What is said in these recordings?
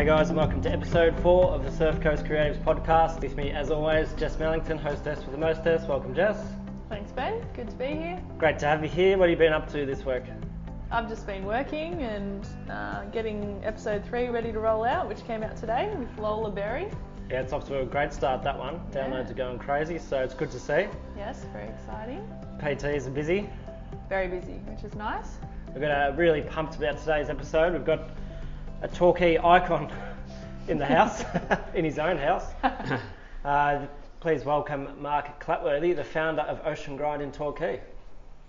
Hey guys, and welcome to episode four of the Surf Coast Creatives podcast. With me, as always, Jess Mellington, hostess with the mostess. Welcome, Jess. Thanks, Ben. Good to be here. Great to have you here. What have you been up to this week? I've just been working and uh, getting episode three ready to roll out, which came out today with Lola Berry. Yeah, it's off to a great start, that one. Downloads Yeah. are going crazy, so it's good to see. Yes, very exciting. PTs are busy. Very busy, which is nice. We've got a really pumped about today's episode. We've got a Torquay icon in the house, in his own house. Uh, please welcome Mark Clatworthy, the founder of Ocean Grind in Torquay.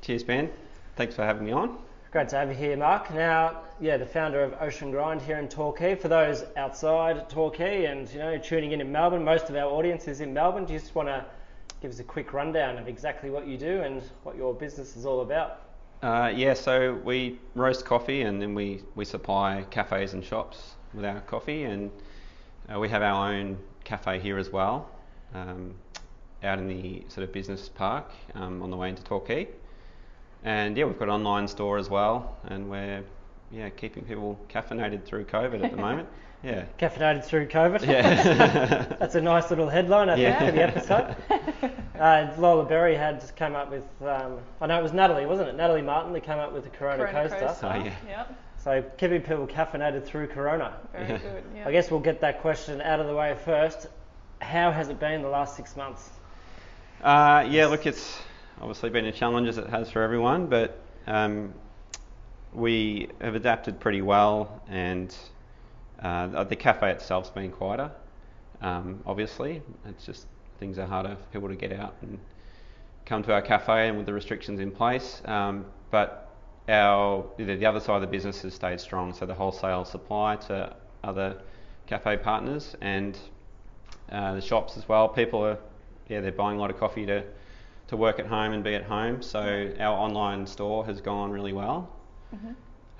Cheers, Ben. Thanks for having me on. Great to have you here, Mark. Now, yeah, the founder of Ocean Grind here in Torquay. For those outside Torquay and you know tuning in in Melbourne, most of our audience is in Melbourne. Do you just want to give us a quick rundown of exactly what you do and what your business is all about? Uh, yeah, so we roast coffee and then we, we supply cafes and shops with our coffee, and uh, we have our own cafe here as well, um, out in the sort of business park um, on the way into Torquay. And yeah, we've got an online store as well, and we're yeah keeping people caffeinated through COVID at the moment. Yeah. Caffeinated through COVID. Yeah. That's a nice little headline, I think, Yeah. for the episode. Uh, Lola Berry had just come up with, um, I know it was Natalie, wasn't it? Natalie Martin that came up with the Corona, Corona Coaster. Coaster. Oh, yeah. Yep. So keeping people caffeinated through Corona. Very Yeah. good. Yep. I guess we'll get that question out of the way first. How has it been the last six months? Uh, yeah, look, it's obviously been a challenge as it has for everyone, but um, we have adapted pretty well, and uh, the cafe itself's been quieter. Um, obviously, it's just things are harder for people to get out and come to our cafe, and with the restrictions in place. Um, but our the, the other side of the business has stayed strong, so the wholesale supply to other cafe partners and uh, the shops as well. People are, yeah, they're buying a lot of coffee to, to work at home and be at home. So our online store has gone really well.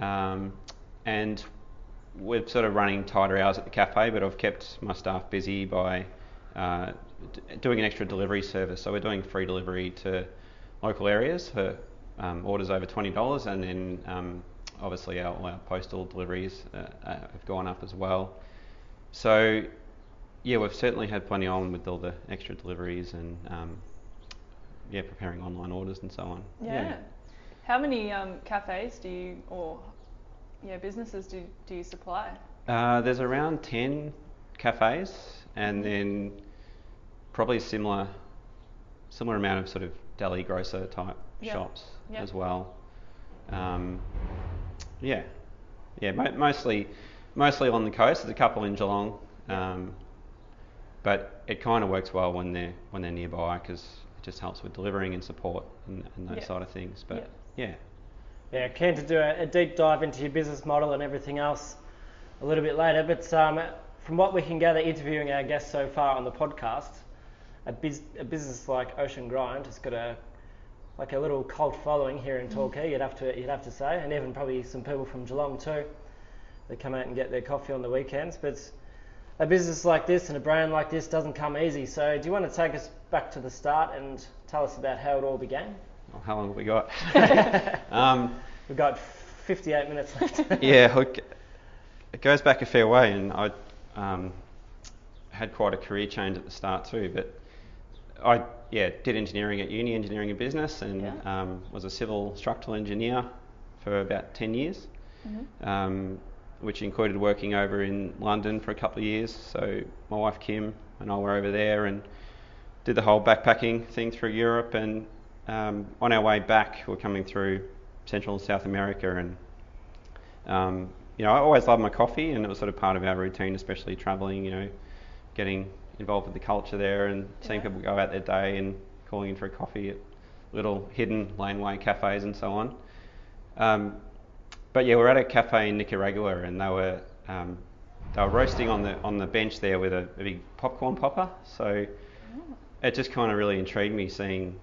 Um, and we're sort of running tighter hours at the cafe, but I've kept my staff busy by uh, d- doing an extra delivery service. So we're doing free delivery to local areas for um, orders over $20, and then um, obviously our, our postal deliveries uh, uh, have gone up as well. So yeah, we've certainly had plenty on with all the extra deliveries and um, yeah, preparing online orders and so on. Yeah. How many um, cafes do you, or yeah, businesses do, do you supply? Uh, there's around 10 cafes and then probably similar similar amount of sort of deli grocer type Yep. shops Yep. as well. Um, yeah, yeah, mo- mostly mostly on the coast. There's a couple in Geelong, um, but it kind of works well when they're when they're nearby because it just helps with delivering and support and, and those Yep. side of things. But yeah, Yeah, keen to do a, a deep dive into your business model and everything else a little bit later. But um, from what we can gather, interviewing our guests so far on the podcast, a, biz, a business like Ocean Grind has got a like a little cult following here in Torquay. You'd have to you'd have to say, and even probably some people from Geelong too. They come out and get their coffee on the weekends, but. A business like this and a brand like this doesn't come easy. So, do you want to take us back to the start and tell us about how it all began? Well, how long have we got? um, We've got 58 minutes left. yeah, look, it goes back a fair way, and I um, had quite a career change at the start too. But I, yeah, did engineering at uni, engineering and business, and Yeah. um, was a civil structural engineer for about 10 years, um, which included working over in London for a couple of years. So my wife Kim and I were over there and did the whole backpacking thing through Europe. And um, on our way back, we're coming through Central and South America, and um, you know, I always loved my coffee, and it was sort of part of our routine, especially travelling. You know, getting involved with the culture there and seeing Yeah. people go out their day and calling in for a coffee at little hidden laneway cafes and so on. Um, but yeah, we're at a cafe in Nicaragua, and they were um, they were roasting on the on the bench there with a, a big popcorn popper. So it just kind of really intrigued me seeing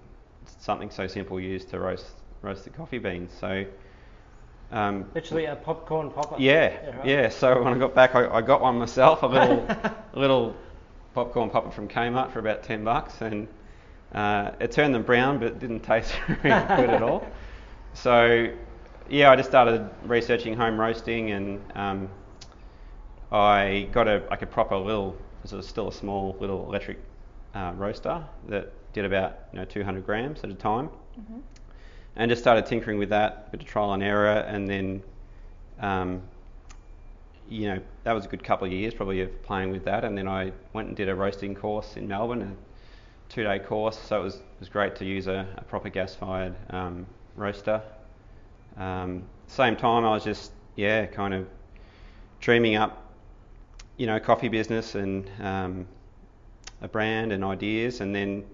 something so simple used to roast roast the coffee beans. So um, Literally a popcorn popper. yeah, right. yeah. So when I got back, I, I got one myself, a little, a little popcorn popper from Kmart for about ten bucks, and uh, it turned them brown, but it didn't taste very good at all. So yeah, I just started researching home roasting, and um, I got a like a proper little, it was still a small little electric uh, roaster that did about you know 200 grams at a time, Mhm. and just started tinkering with that, bit of trial and error, and then, um, you know, that was a good couple of years probably of playing with that, and then I went and did a roasting course in Melbourne, a two-day course, so it was it was great to use a, a proper gas-fired um, roaster. Um, same time, I was just yeah, kind of dreaming up, you know, coffee business and um, a brand and ideas, and then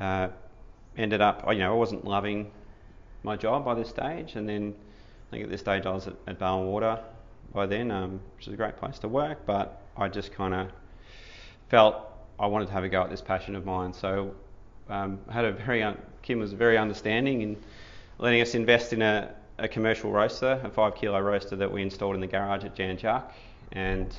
uh, ended up, you know, I wasn't loving my job by this stage, and then I think at this stage I was at, at Barwon Water by then, um, which is a great place to work, but I just kind of felt I wanted to have a go at this passion of mine. So um, I had a very un- Kim was very understanding in letting us invest in a, a commercial roaster, a five kilo roaster that we installed in the garage at Jan Juc, and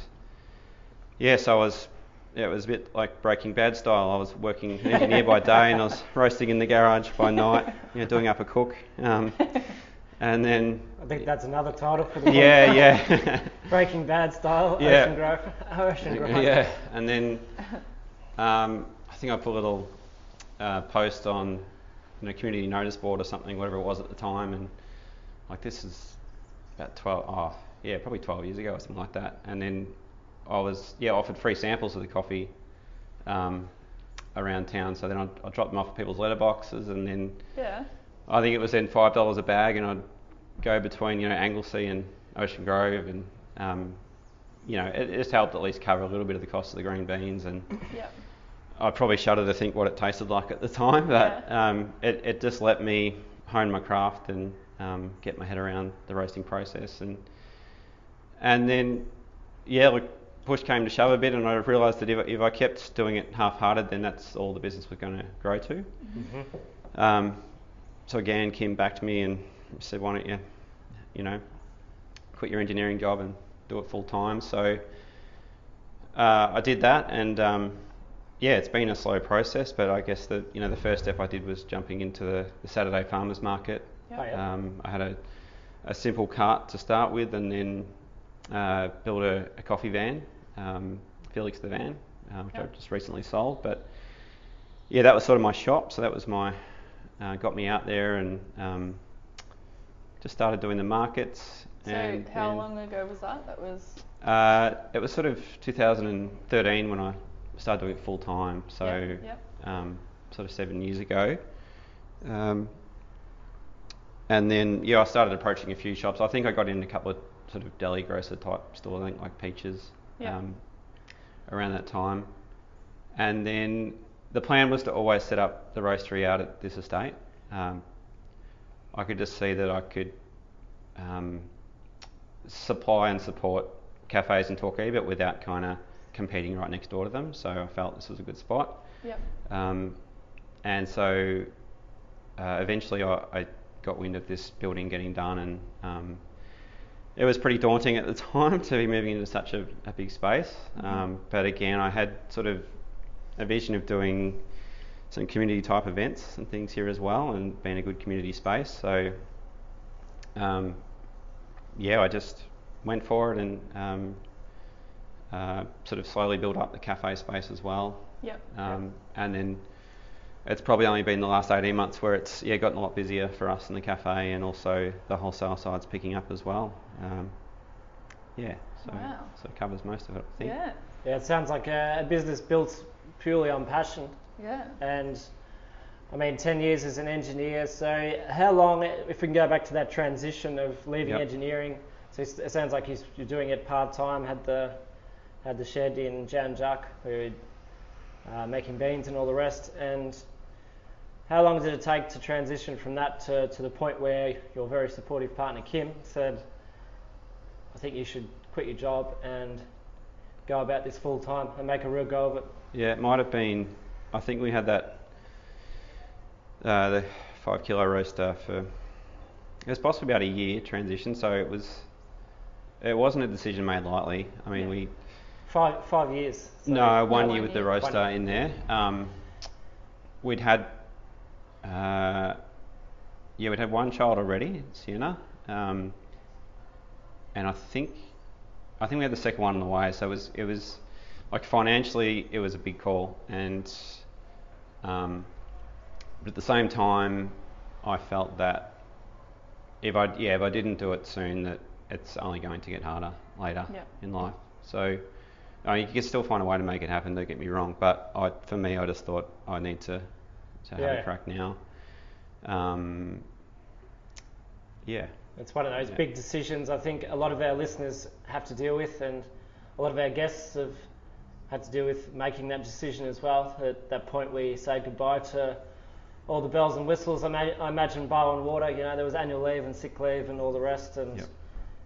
yeah, so I was yeah, it was a bit like Breaking Bad style. I was working an engineer by day and I was roasting in the garage by night, you know, doing up a cook. Um, and then I think that's another title for the yeah, podcast. yeah. Breaking Bad style, Yeah. Ocean Grove, Ocean Grove. yeah, and then um, I think I put a little uh, post on you know, community notice board or something, whatever it was at the time, and like this is about 12, oh, yeah, probably 12 years ago or something like that. And then I was, yeah, offered free samples of the coffee um, around town. So then I'd, I'd drop them off at people's letterboxes, and then Yeah. I think it was then five dollars a bag, and I'd go between you know Anglesea and Ocean Grove, and um, you know it, it just helped at least cover a little bit of the cost of the green beans, and Yep. I probably shudder to think what it tasted like at the time, but um, it, it just let me hone my craft and um, get my head around the roasting process, and and then yeah, look, push came to shove a bit, and I realised that if, I- if I kept doing it half-hearted, then that's all the business was going to grow to. Mhm. Um, so again, Kim backed me and said, "Why don't you, you know, quit your engineering job and do it full time?" So uh, I did that, and um, yeah, it's been a slow process, but I guess the you know the first step I did was jumping into the, the Saturday farmers market. Yep. Oh, yeah. Um, I had a, a simple cart to start with, and then uh, built a, a coffee van, um, Felix the van, uh, which Yep. I've just recently sold. But yeah, that was sort of my shop. So that was my uh, got me out there and um, just started doing the markets. So and how then, long ago was that? That was Uh, it was sort of 2013 when I started doing it full time. So Yep, yep. Um, sort of seven years ago. Um, and then yeah, I started approaching a few shops. I think I got in a couple of sort of deli grocer type stores, I think like Peaches, Yeah. um, around that time. And then the plan was to always set up the roastery out at this estate. Um, I could just see that I could um, supply and support cafes in Torquay, but without kind of competing right next door to them. So I felt this was a good spot. Yep. Um, and so uh, eventually I, I got wind of this building getting done, and um, it was pretty daunting at the time to be moving into such a, a big space. Um, but again, I had sort of a vision of doing some community type events and things here as well, and being a good community space. So um, yeah, I just went for it and um, uh, sort of slowly built up the cafe space as well. Yep. Um, and then it's probably only been the last 18 months where it's yeah gotten a lot busier for us in the cafe and also the wholesale side's picking up as well. Um, yeah, so Wow. so it covers most of it, I think. Yeah. Yeah, it sounds like a, a business built purely on passion. Yeah. And I mean, 10 years as an engineer. So, how long, if we can go back to that transition of leaving Yep. engineering? So, it sounds like he's, you're doing it part time, had the, had the shed in Jan Juc, where you're uh, making beans and all the rest. And how long did it take to transition from that to, to the point where your very supportive partner, Kim, said, I think you should quit your job and go about this full time and make a real go of it? Yeah, it might have been. I think we had that uh, the five kilo roaster for it was possibly about a year transition. So it was it wasn't a decision made lightly. I mean, Yeah. we Five, five years. So- no one one year with the roaster in there. Um, we'd had uh, yeah, we'd had one child already, Sienna, um, and I think I think we had the second one on the way, so it was it was like financially it was a big call, and um, but at the same time, I felt that if I yeah if I didn't do it soon, that it's only going to get harder later Yep. in life. So. I mean, you can still find a way to make it happen. Don't get me wrong, but I, for me, I just thought I need to, to have Yeah. a crack now. Um, yeah, It's one of those Yeah. big decisions I think a lot of our listeners have to deal with, and a lot of our guests have had to deal with making that decision as well. At that point we say goodbye to all the bells and whistles. I, ma- I imagine Barwon Water, you know, there was annual leave and sick leave and all the rest, and Yep.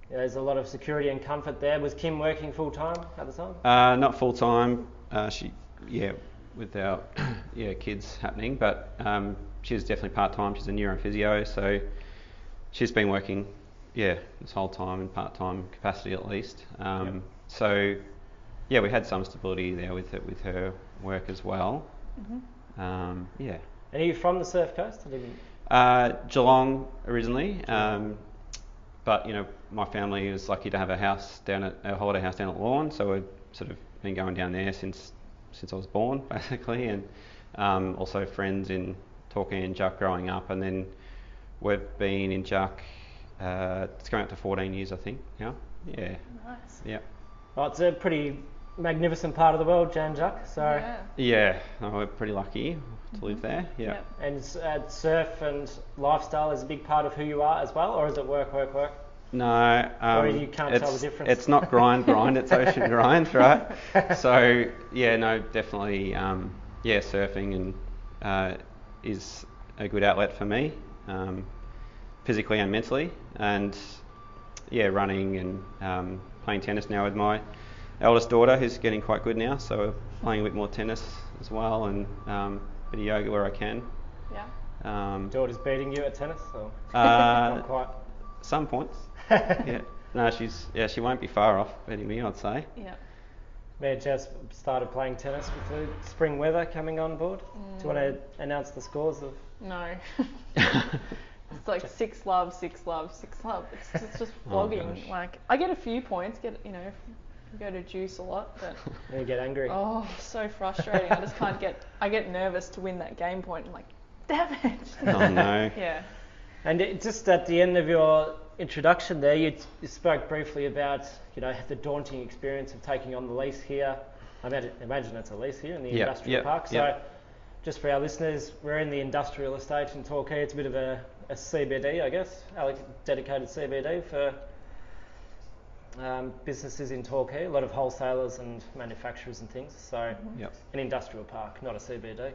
you know, there's a lot of security and comfort there. Was Kim working full time at the time? Uh, not full time. Uh, she, yeah, without yeah kids happening, but um, she was definitely part time. She's a neurophysio, so she's been working, yeah, this whole time in part time capacity at least. Um, Yep. So, yeah, we had some stability there with it, with her work as well. Mhm. Um, yeah. And are you from the Surf Coast? I didn't. Uh, Geelong originally, um, but you know my family was lucky to have a house down at a holiday house down at Lorne, so we've sort of been going down there since since I was born, basically, and um, also friends in Torquay and Juc growing up, and then we've been in Juc. Uh, it's going up to 14 years, I think. Yeah, yeah, Nice. yeah, Well, it's a pretty magnificent part of the world, Jan Juc. So. Yeah. yeah. no, we're pretty lucky to live there. Yeah. Yep. And uh, surf and lifestyle is a big part of who you are as well, or is it work, work, work? No, um, Or you can't tell it's, the difference. It's not grind, grind. It's ocean grind, right? So yeah, no, definitely, um, yeah, surfing and uh, is a good outlet for me, um, physically and mentally, and yeah, running and um, playing tennis now with my eldest daughter, who's getting quite good now. So we're playing a bit more tennis as well, and um, a bit of yoga where I can. Yeah. Um, Daughter's beating you at tennis, or uh, not quite? some points. yeah. No, she's yeah, she won't be far off beating me, I'd say. Yeah. Me and Jess started playing tennis with the spring weather coming on board. Do you want to mm. announce the scores of? No. it's like six love, six love, six love. It's, it's just Oh, flogging. gosh. like I get a few points. Get you know, you go to juice a lot, but You get angry. oh, so frustrating. I just can't get. I get nervous to win that game point. I'm like, damn it. Oh no. yeah. And it, just at the end of your introduction there, you, you spoke briefly about you know the daunting experience of taking on the lease here. I imagine, imagine it's a lease here in the Yeah, industrial yeah, park. So, yeah. just for our listeners, we're in the industrial estate in Torquay. It's a bit of a, a CBD, I guess, a dedicated CBD for um, businesses in Torquay. A lot of wholesalers and manufacturers and things. So, Yep. an industrial park, not a CBD.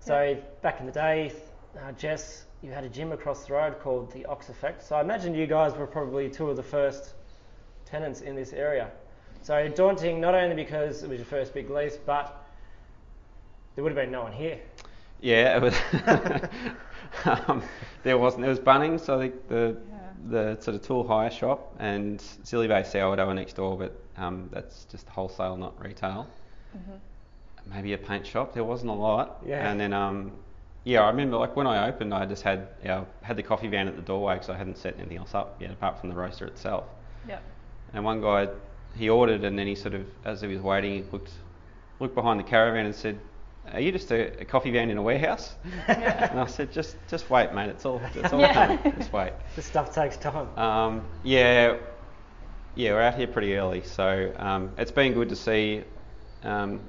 So back in the day, uh, Jess, you had a gym across the road called the Ox Effect. So I imagine you guys were probably two of the first tenants in this area. So daunting, not only because it was your first big lease, but there would have been no one here. Yeah, it was. um, there wasn't. There was Bunnings, I think the the sort of tool hire shop, and Zeally Bay Sourdough were next door, but um, that's just wholesale, not retail. Mm-hmm. Maybe a paint shop. There wasn't a lot. Yeah. And then um, yeah, I remember like when I opened, I just had yeah, had the coffee van at the doorway because I hadn't set anything else up yet apart from the roaster itself. Yep. And one guy, he ordered, and then he sort of, as he was waiting, he looked, looked behind the caravan and said, "Are you just a, a coffee van in a warehouse?" and I said, "Just, just wait, mate. It's all, it's all Yeah. coming. Just wait." This stuff takes time. Um, yeah, yeah, we're out here pretty early, so um, it's been good to see um,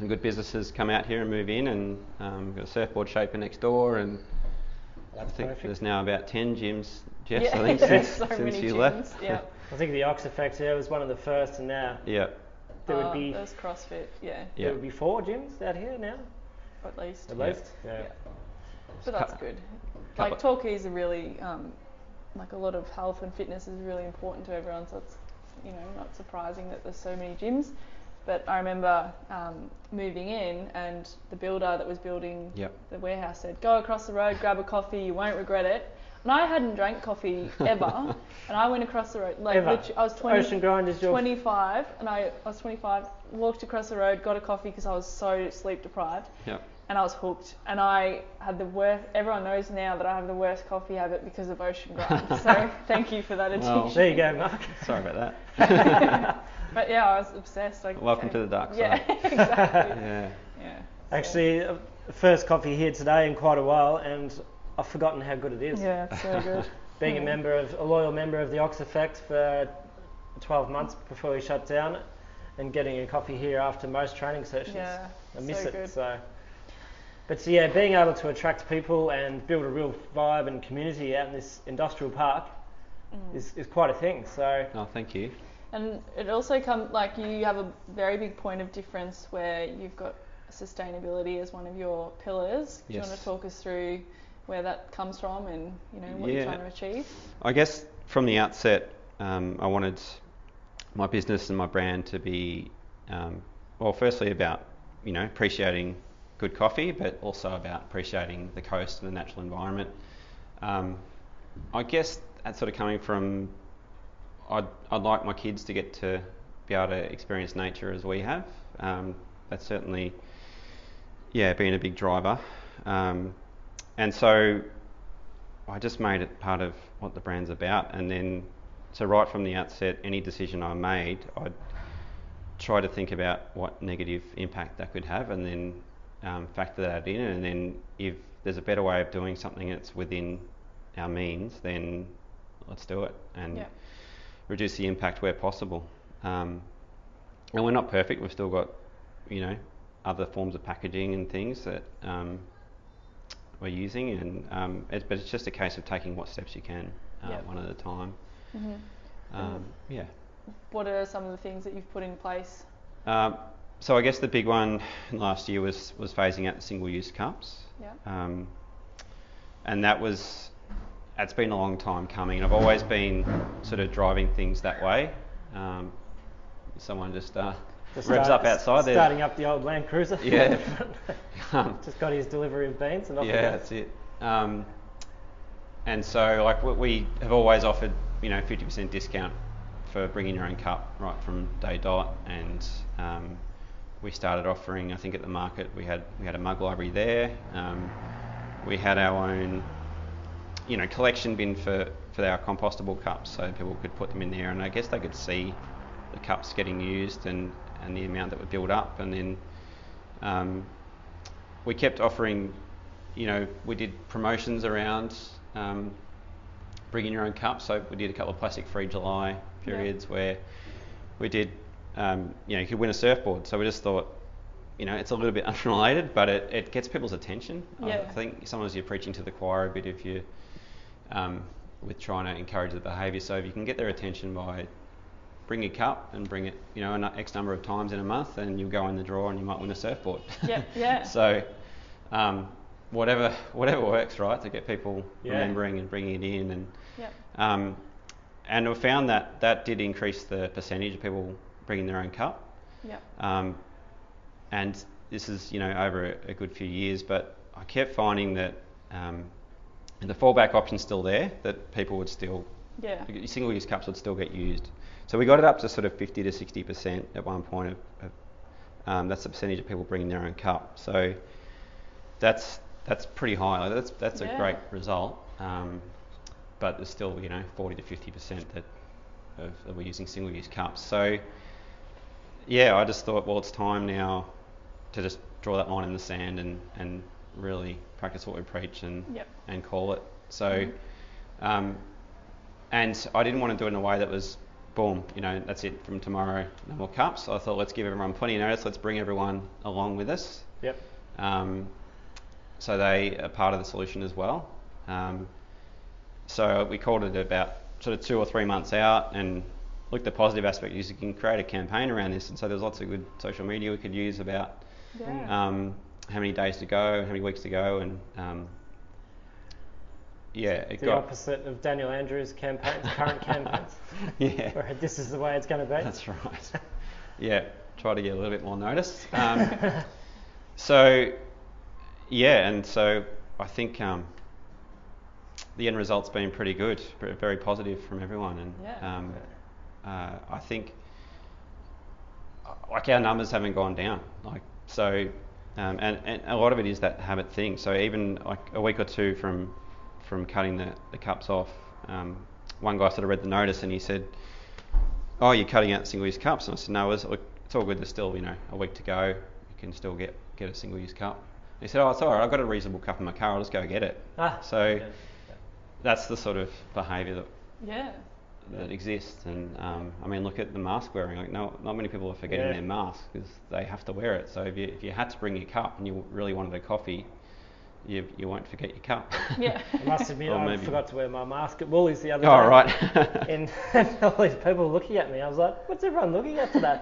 some good businesses come out here and move in, and um, we've got a surfboard shaper next door, and I think perfect. there's now about ten gyms, Jess. yeah. I think there's since, so since many you gyms. left. Yeah. I think the Ox Effect here was one of the first, and now yeah, there Oh, would be There's CrossFit. Yeah. yeah. there would be four gyms out here now, At least. at Yeah. least. Yeah. Yeah. But that's good. Like Torquay is a really um, like a lot of health and fitness is really important to everyone. So it's you know not surprising that there's so many gyms. But I remember um, moving in and the builder that was building Yep. the warehouse said, "Go across the road, grab a coffee. You won't regret it." And I hadn't drank coffee ever, and I went across the road. Like Ever. I was 20, Ocean Grind is your 25, and I, I was 25. Walked across the road, got a coffee because I was so sleep deprived Yep. And I was hooked. And I had the worst. Everyone knows now that I have the worst coffee habit because of Ocean Grind. so thank you for that Well, addition. There you go, Mark. Sorry about that. But yeah, I was obsessed. Like, Welcome okay. to the dark side. Yeah, exactly. Yeah. Yeah. so- Actually, uh, first coffee here today in quite a while, and I've forgotten how good it is. Yeah, it's so good. Being a member of a loyal member of the Ox Effect for 12 months before we shut down, and getting a coffee here after most training sessions. Yeah, I miss so it. good. So, but so yeah, being able to attract people and build a real vibe and community out in this industrial park Mm. is, is quite a thing. So Oh, thank you. And it also comes like you have a very big point of difference where you've got sustainability as one of your pillars. Do you want to talk us through where that comes from and you know what Yeah. you're trying to achieve? I guess from the outset, um, I wanted my business and my brand to be, um, well, firstly about you know appreciating good coffee, but also about appreciating the coast and the natural environment. Um, I guess that's sort of coming from I'd, I'd like my kids to get to be able to experience nature as we have. Um, that's certainly, yeah, been a big driver. Um, and so I just made it part of what the brand's about. And then, so right from the outset, any decision I made, I'd try to think about what negative impact that could have and then um, factor that in. And then, if there's a better way of doing something that's within our means, then let's do it and Yeah. reduce the impact where possible. Um, and we're not perfect. We've still got, you know, other forms of packaging and things that um, we're using, and um, it's, but it's just a case of taking what steps you can, uh, one at a time. hmm Um, yeah. What are some of the things that you've put in place? Um, so I guess the big one last year was was phasing out the single-use cups. Yeah. Um, and that was, it's been a long time coming. And I've always been sort of driving things that way. Um, someone just uh, just revs start- up outside there. starting up the old Land Cruiser. Yeah. Um, just got his delivery of beans and off yeah, goes. that's it. Um, and so, like, we- we have always offered, you know, 50% discount for bringing your own cup right from day dot. And um, we started offering, I think, at the market, we had we had a mug library there. Um, we had our own, you know, collection bin for for our compostable cups, so people could put them in there, and I guess they could see the cups getting used and and the amount that would build up, and then. Um, we kept offering, you know, we did promotions around um, bringing your own cup. So we did a couple of plastic free July periods where we did, um, you know, you could win a surfboard. So we just thought, you know, it's a little bit unrelated, but it, it gets people's attention. I think sometimes you're preaching to the choir a bit if you, um, with trying to encourage the behaviour. So if you can get their attention by bring a cup and bring it, you know, an X number of times in a month, and you'll go in the draw and you might win a surfboard. Yeah, yeah. so, um, whatever whatever works, right, to get people Yeah. remembering and bringing it in, and Yep. um, and we found that that did increase the percentage of people bringing their own cup. Yep. Um, and this is, you know, over a, a good few years, but I kept finding that um, the fallback option's still there, that people would still, Yeah. single-use cups would still get used. So we got it up to sort of 50 to 60% at one point of, of um, that's the percentage of people bringing their own cup. So that's that's pretty high. Like that's that's Yeah. a great result. Um, but there's still, you know, 40 to 50% that of, that we're using single-use cups. So yeah, I just thought, well, it's time now to just draw that line in the sand and, and really practice what we preach and Yep. and call it. So, Mhm. um, and I didn't want to do it in a way that was boom, you know, that's it from tomorrow, no more cups. I thought let's give everyone plenty of notice. Let's bring everyone along with us. Yep. Um, so they are part of the solution as well. Um, so we called it about sort of two or three months out, and look, the positive aspect is you can create a campaign around this, and so there's lots of good social media we could use about Yeah. um, how many days to go, how many weeks to go, and um, yeah, it The got opposite of Daniel Andrews' campaigns, current campaigns. yeah, Where this is the way it's going to be. that's right. yeah, try to get a little bit more notice. Um, so yeah, and so I think um, the end result's been pretty good, very- very positive from everyone, and Yeah. Uh, I think like our numbers haven't gone down. Like so, um, and, and a lot of it is that habit thing. So even like a week or two from from cutting the, the cups off, um, one guy sort of read the notice and he said, "Oh, you're cutting out single-use cups." And I said, "No, it's, it's all good. There's still you know a week to go. You can still get get a single-use cup." And he said, "Oh, it's all right. I've got a reasonable cup in my car. I'll just go get it." Ah, So yeah. that's the sort of behaviour that Yeah. That exists. And um, I mean, look at the mask wearing. Like, no, not many people are forgetting Yeah. their mask because they have to wear it. So if you, if you had to bring your cup and you really wanted a coffee, you, you won't forget your cup. Yeah. I must admit, Or I maybe- forgot to wear my mask at Woolies the other oh, day. right. And, and all these people were looking at me. I was like, what's everyone looking at today?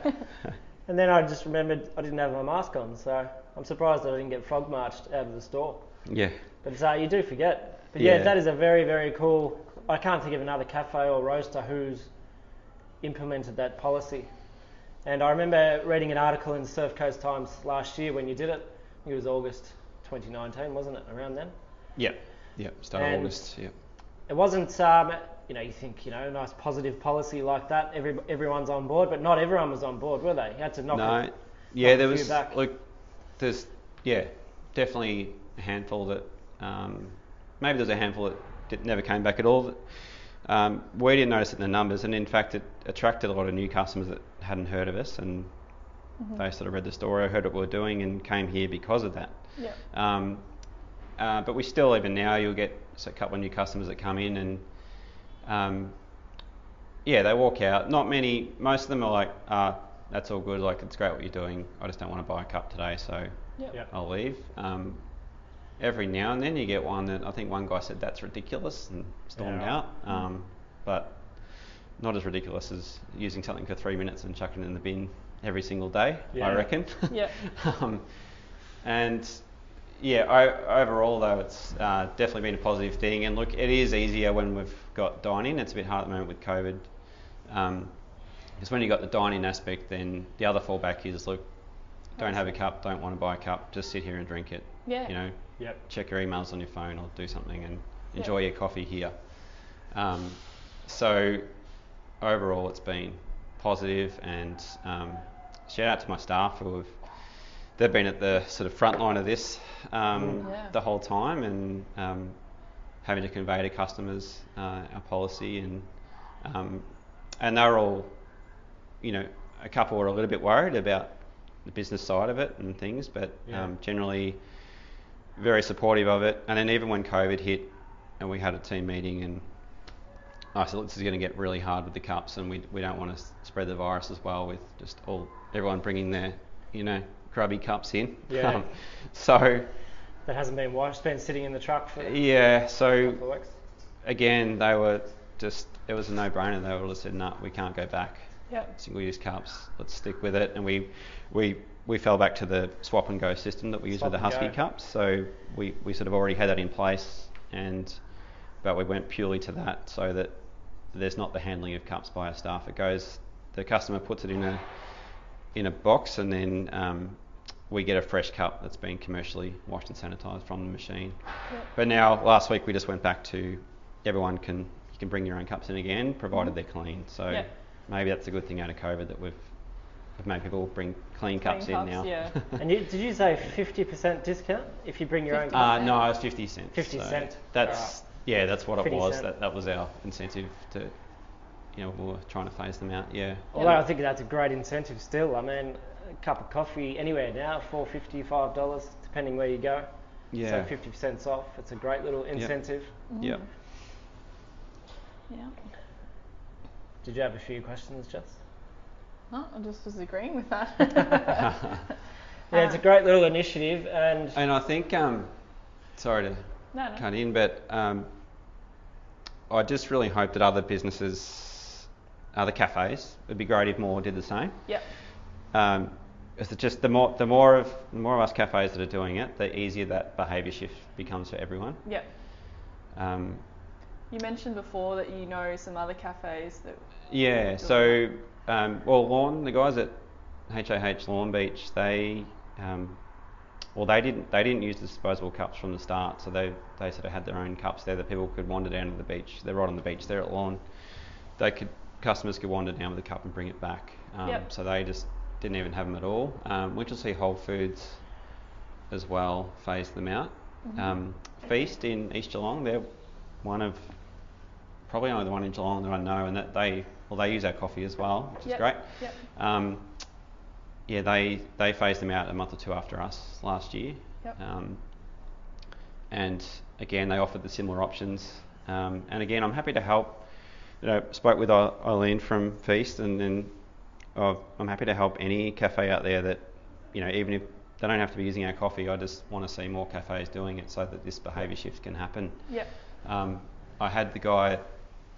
and then I just remembered I didn't have my mask on, so I'm surprised that I didn't get frog marched out of the store. yeah. But uh, you do forget. But yeah. Yeah. that is a very, very cool. I can't think of another cafe or roaster who's implemented that policy. And I remember reading an article in Surf Coast Times last year when you did it. I think it was August 2019, wasn't it? Around then. Yeah. Yeah. Start of And- August. Yeah. It wasn't, um, you know, you think, you know, a nice positive policy like that, every, everyone's on board, but not everyone was on board, were they? You had to knock No. it. Yeah, knock there was back. look. There's yeah, definitely a handful that um, maybe there's a handful that did, never came back at all. Um, we didn't notice it in the numbers, and in fact, it attracted a lot of new customers that hadn't heard of us, and they sort of read the story, heard what we were doing, and came here because of that. Yeah. Um, uh, but we still, even now, you'll get a couple of new customers that come in and, um, yeah, they walk out. Not many, most of them are like, ah, that's all good, like, it's great what you're doing. I just don't want to buy a cup today, so Yep. Yeah. I'll leave. Um, every now and then you get one that I think one guy said that's ridiculous and stormed Yeah. out. Um, but not as ridiculous as using something for three minutes and chucking it in the bin every single day, Yeah. I reckon. Yeah. um, and yeah, I, overall though, it's uh, definitely been a positive thing. And look, it is easier when we've got dining. It's a bit hard at the moment with COVID. Um, because when you've got the dining aspect, then the other fallback is look, don't have a cup, don't want to buy a cup, just sit here and drink it. Yeah. You know, Yep. check your emails on your phone or do something and enjoy your coffee here. Um, so overall, it's been positive and um, shout out to my staff who have they've been at the sort of front line of this um. Yeah. the whole time and um, having to convey to customers uh, our policy and um, and they're all you know a couple were a little bit worried about the business side of it and things but Yeah. um, generally very supportive of it and then even when COVID hit and we had a team meeting and I said, "Look, this is going to get really hard with the cups, and we, we don't want to spread the virus as well with just all everyone bringing their, you know, grubby cups in. Yeah. Um, so That hasn't been washed, been sitting in the truck for yeah, so couple of weeks. again, they were just it was a no-brainer. They would have said, "No, we can't go back. Yep. Single-use cups. Let's stick with it." And we we we fell back to the swap and go system that we use with the Huskee go. cups. So we, we sort of already had that in place, and but we went purely to that so that there's not the handling of cups by our staff. It goes the customer puts it in a in a box, and then um, we get a fresh cup that's been commercially washed and sanitised from the machine. Yep. But now, last week we just went back to everyone can you can bring your own cups in again, provided they're clean. So Mm-hmm. Maybe that's a good thing out of COVID that we've, we've made people bring clean cups Clean in cups, now. yeah. And you, did you say 50% discount if you bring your own 50%. cup? uh, no, it was 50 cents. 50 so cent. That's Alright. yeah, that's what it was. cent. That that was our incentive to, you know, we were trying to phase them out. Yeah. Although I think that's a great incentive still. I mean, a cup of coffee anywhere now, four fifty, five dollars, depending where you go. Yeah. So fifty percent off. It's a great little incentive. Yep. Yeah. Did you have a few questions, Jess? No, I just was agreeing with that. Yeah, it's a great little initiative, and And I think, um, sorry to no, no. cut in, but um, I just really hope that other businesses, other cafes, it'd be great if more did the same. Yep. Um, it's just the more the more of the more of us cafes that are doing it, the easier that behaviour shift becomes for everyone. Yep. Um, You mentioned before that you know some other cafes that. yeah. doing So, um, well, Lorne, the guys at HAH Lorne Beach, they um, well, they didn't they didn't use the disposable cups from the start, so they they sort of had their own cups there that people could wander down to the beach. They're right on the beach there at Lorne. They could customers could wander down with a cup and bring it back. Um, Yep. So they just didn't even have them at all. Um, we just see Whole Foods as well phase them out. Um, Feast in East Geelong, they're one of probably only the one in Geelong that I know, and that they well they use our coffee as well, which is Yep, great. yep. Um, yeah, they they phased them out a month or two after us last year. Yep. Um, and again, they offered the similar options. Um, and again, I'm happy to help. You know, spoke with Eileen from Feast, and then uh, I'm happy to help any cafe out there that, you know, even if they don't have to be using our coffee, I just want to see more cafes doing it so that this behaviour shift can happen. Yep. Um, I had the guy,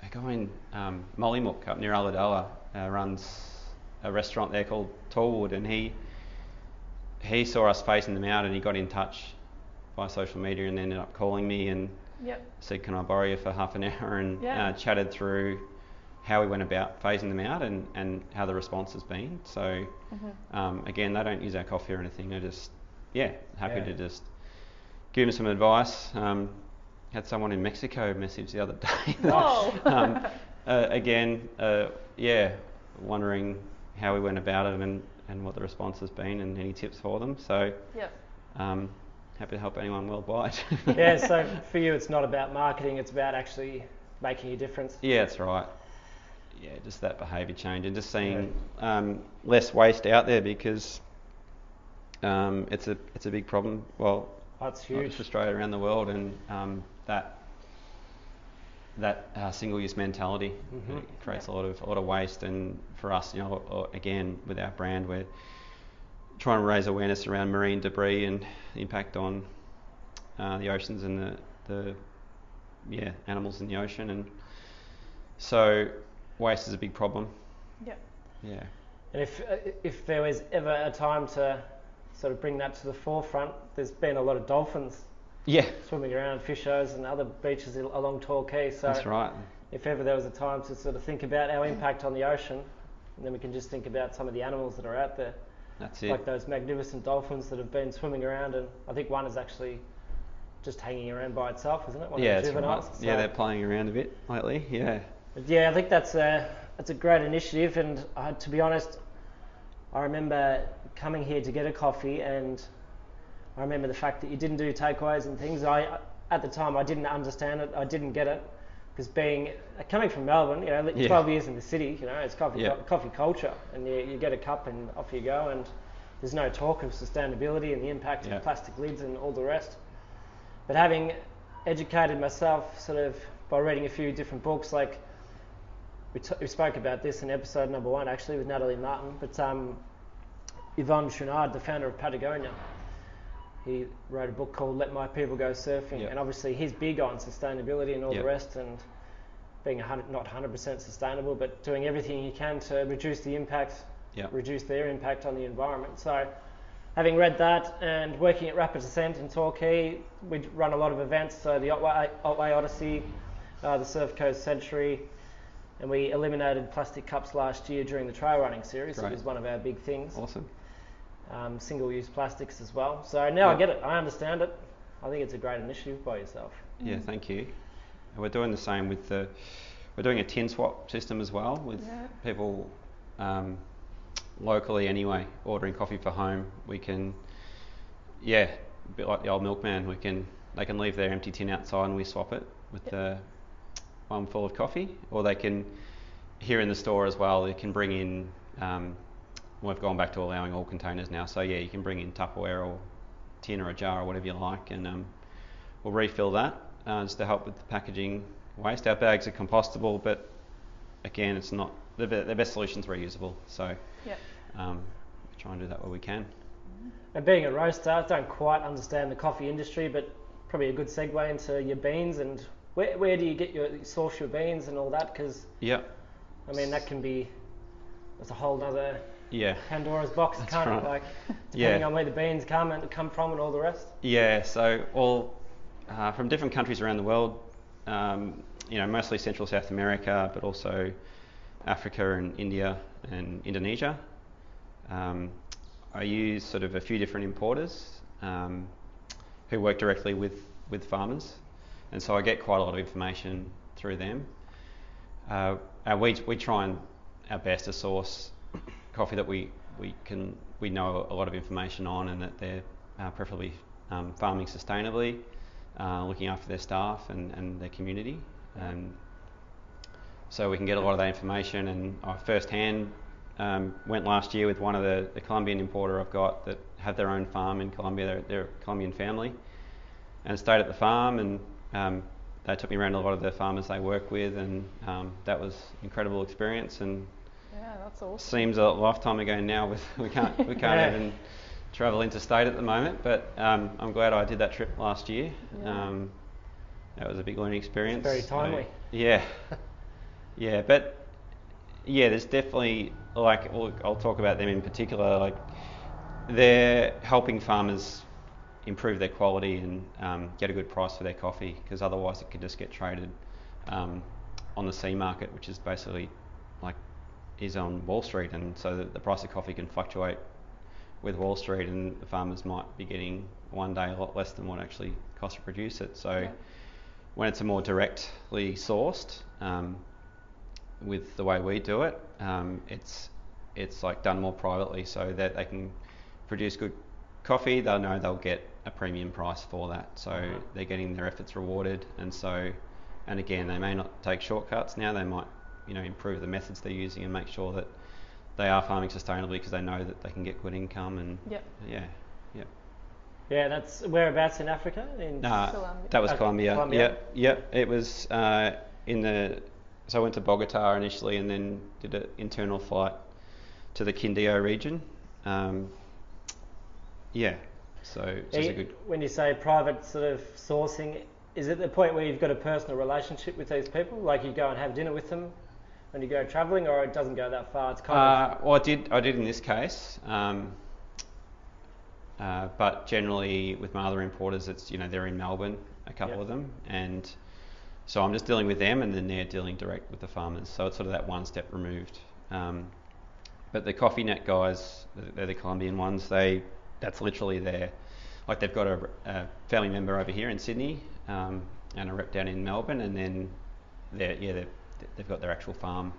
a guy in um, Mollymook up near Ulladulla, uh, runs a restaurant there called Tallwood, and he he saw us facing them out, and he got in touch by social media, and ended up calling me and Yep. said, "Can I borrow you for half an hour?" and Yeah. uh, chatted through how we went about phasing them out and, and how the response has been. So Mhm. um, again, they don't use our coffee or anything. They're just yeah happy Yeah. to just give them some advice. Um, had someone in Mexico message the other day. Whoa. um, uh, again, uh, yeah, wondering how we went about it and, and what the response has been and any tips for them. So Yep. um, happy to help anyone worldwide. yeah, so for you, it's not about marketing; it's about actually making a difference. Yeah, that's right. Yeah, just that behaviour change and just seeing um, less waste out there because um, it's a it's a big problem. Well, That's not huge. just Australia, around the world, and um, that that uh, single-use mentality Mhm. it creates a lot of a lot of waste. And for us, you know, or, again with our brand, we're trying to raise awareness around marine debris and the impact on uh, the oceans and the, the yeah animals in the ocean. And so waste is a big problem. Yep. Yeah. And if uh, if there was ever a time to sort of bring that to the forefront, there's been a lot of dolphins Yeah, swimming around fish fishers and other beaches al- along Torquay. So that's right. if ever there was a time to sort of think about our impact on the ocean, then we can just think about some of the animals that are out there, That's it. like those magnificent dolphins that have been swimming around, and I think one is actually just hanging around by itself, isn't it? One yeah, that's right. juveniles. Yeah, they're playing around a bit lately. Yeah. Yeah, I think that's a that's a great initiative, and uh, to be honest, I remember coming here to get a coffee, and I remember the fact that you didn't do takeaways and things. I at the time I didn't understand it, I didn't get it, because being uh, coming from Melbourne, you know, li- Yeah. 12 years in the city, you know, it's coffee Yeah. coffee culture, and you, you get a cup and off you go, and there's no talk of sustainability and the impact Yeah. of plastic lids and all the rest. But having educated myself sort of by reading a few different books, like we, t- we spoke about this in episode number one actually with Natalie Martin, but um, Yvon Chouinard, the founder of Patagonia, he wrote a book called Let My People Go Surfing, Yeah. and obviously he's big on sustainability and all Yeah. the rest, and being hundred, not 100% sustainable, but doing everything you can to reduce the impact, Yeah. reduce their impact on the environment. So, having read that and working at Rapid Ascent in Torquay, we run a lot of events. So the Otway, Otway Odyssey, uh, the Surf Coast Century, and we eliminated plastic cups last year during the trail running series. It was one of our big things. Awesome. Um, single-use plastics as well. So now I get it. I understand it. I think it's a great initiative by yourself. Yeah, thank you. And we're doing the same with the. We're doing a tin swap system as well with Yeah. people um, locally anyway ordering coffee for home. We can, yeah, a bit like the old milkman. We can they can leave their empty tin outside and we swap it with Yep. the one full of coffee, or they can here in the store as well. They can bring in. Um, we've gone back to allowing all containers now, so yeah, you can bring in Tupperware or tin or a jar or whatever you like, and um, we'll refill that uh, just to help with the packaging waste. Our bags are compostable, but again, it's not the, be- the best solution's reusable. So Yep. um, we try and do that where we can. And being a roaster, I don't quite understand the coffee industry, but probably a good segue into your beans and where, where do you get your source your beans and all that? Because Yeah, I mean that can be that's a whole other yeah, Pandora's box, That's can't right. it? Like Yeah. depending on where the beans come and come from and all the rest. yeah. So all uh, from different countries around the world. Um, you know, mostly Central South America, but also Africa and India and Indonesia. Um, I use sort of a few different importers um, who work directly with, with farmers, and so I get quite a lot of information through them. Uh, and we, we try and our best to source coffee that we, we can we know a lot of information on and that they're uh, preferably um, farming sustainably, uh, looking after their staff and, and their community. And so we can get a lot of that information. And I firsthand um, went last year with one of the, the Colombian importer I've got that have their own farm in Colombia. They're, they're a Colombian family, and stayed at the farm and um, they took me around a lot of the farmers they work with, and um, that was incredible experience. And Yeah, that's awesome. seems a lifetime ago now. With we can't we can't Yeah. even travel interstate at the moment, but um, I'm glad I did that trip last year. Yeah. Um, that was a big learning experience. very So, timely. yeah, yeah, but yeah, there's definitely like I'll, I'll talk about them in particular. Like they're helping farmers improve their quality and um, get a good price for their coffee because otherwise it could just get traded um, on the C market, which is basically like is on Wall Street, and so the, the price of coffee can fluctuate with Wall Street, and the farmers might be getting one day a lot less than what actually costs to produce it. So Yeah. when it's a more directly sourced, um, with the way we do it, um, it's it's like done more privately, so that they can produce good coffee. They'll know they'll get a premium price for that, so Uh-huh. they're getting their efforts rewarded. And so, and again, they may not take shortcuts now. They might, you know, improve the methods they're using and make sure that they are farming sustainably because they know that they can get good income. And Yep. yeah, yeah. Yeah, that's whereabouts in Africa? In Uh, Colombia. that was Okay, Colombia. Colombia. Yep, yep. It was uh, in the. So I went to Bogota initially, and then did an internal flight to the Quindío region. Um, yeah. So You- good. When you say private sort of sourcing, is it the point where you've got a personal relationship with these people? Like you go and have dinner with them when you go travelling, or it doesn't go that far? It's kind Uh, well, I did. I did in this case. Um, uh, but generally, with my other importers, it's you know they're in Melbourne, a couple Yep. of them, and so I'm just dealing with them, and then they're dealing direct with the farmers. So it's sort of that one step removed. Um, but the coffee net guys, they're the Colombian ones. They that's literally their like they've got a, a family member over here in Sydney um, and a rep down in Melbourne, and then they're yeah they've, they've got their actual farm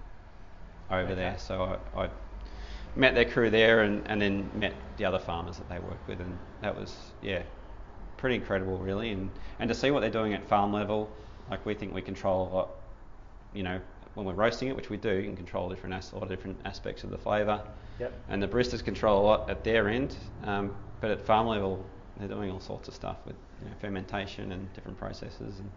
over Okay. there. So I, I met their crew there, and, and then met the other farmers that they work with, and that was yeah pretty incredible really, and and to see what they're doing at farm level, like we think we control a lot, you know. When we're roasting it, which we do, you can control different as- a lot of different aspects of the flavour yep. and the baristas control a lot at their end, um, but at farm level, they're doing all sorts of stuff with you know, fermentation and different processes. And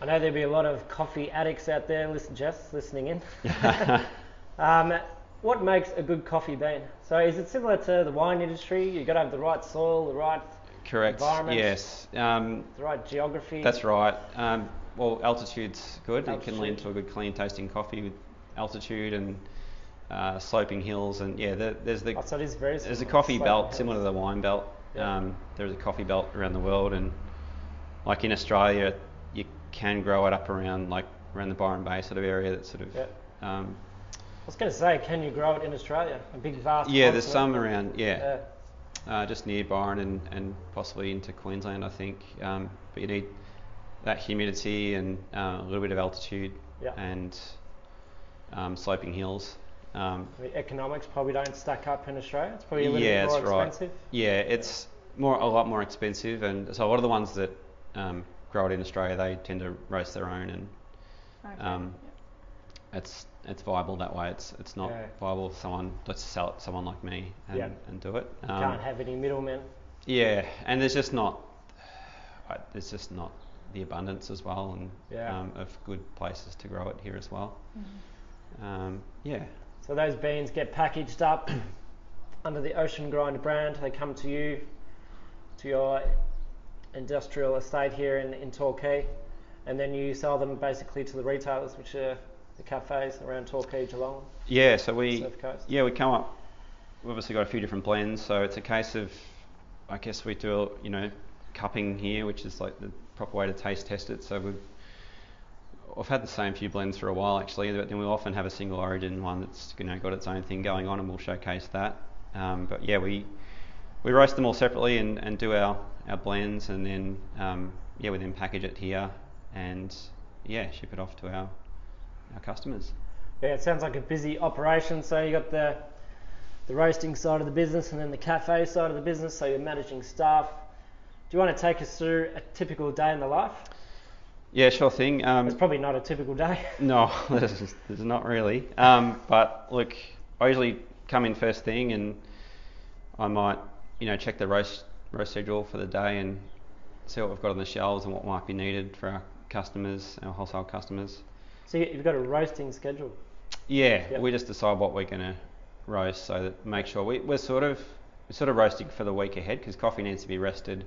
I know there'll be a lot of coffee addicts out there, listen, Jess, listening in. um, what makes a good coffee bean? So is it similar to the wine industry? You've got to have the right soil, the right, Correct. Environment. Yes. Um, the right geography. that's right. Um, well, altitude's good. It can lead to a good, clean tasting coffee with altitude and uh, sloping hills. And yeah, there, there's the Oh, so it is very There's a coffee belt hills. similar to the wine belt. Yeah. Um, there's a coffee belt around the world, and like in Australia, you can grow it up around like around the Byron Bay sort of area. That sort of Yeah. um, I was going to say, can you grow it in Australia? A big, vast. yeah. There's some around yeah, Yeah. uh, just near Byron and, and possibly into Queensland, I think. Um, but you need that humidity and uh, a little bit of altitude Yeah. and um, sloping hills. Um, I mean, economics probably don't stack up in Australia. It's probably a little yeah, bit more that's right. expensive. Yeah, it's more a lot more expensive, and so a lot of the ones that um, grow it in Australia, they tend to roast their own, and Okay. um, it's it's viable that way. It's it's not Yeah. viable for someone let's sell it to someone like me and, Yeah. and do it. You Um, can't have any middlemen. yeah, and there's just not I- there's just not the abundance as well, and Yeah. um, of good places to grow it here as well. Mhm. Um, yeah, So those beans get packaged up under the Ocean Grind brand. They come to you, to your industrial estate here in, in Torquay, and then you sell them basically to the retailers, which are the cafes around Torquay, Geelong, yeah. So we. Yeah, we come up. We've obviously got a few different blends, so it's a case of, I guess we do, you know, cupping here, which is like the proper way to taste test it. So we've, I've had the same few blends for a while actually, but then we often have a single origin one that's you know got its own thing going on, and we'll showcase that. Um, but yeah, we we roast them all separately and, and do our, our blends, and then um, yeah, we then package it here and yeah, ship it off to our our customers. Yeah, it sounds like a busy operation. So you got the the roasting side of the business and then the cafe side of the business. So you're managing staff. Do you want to take us through a typical day in the life? Yeah, sure thing. Um, It's probably not a typical day. No, there's, there's not really. Um, but look, I usually come in first thing and I might, you know, check the roast roast schedule for the day and see what we've got on the shelves and what might be needed for our customers, our wholesale customers. So you- you've got a roasting schedule. Yeah, Yep. we just decide what we're going to roast so that make sure we, we're sort of we're sort of roasting for the week ahead because coffee needs to be rested.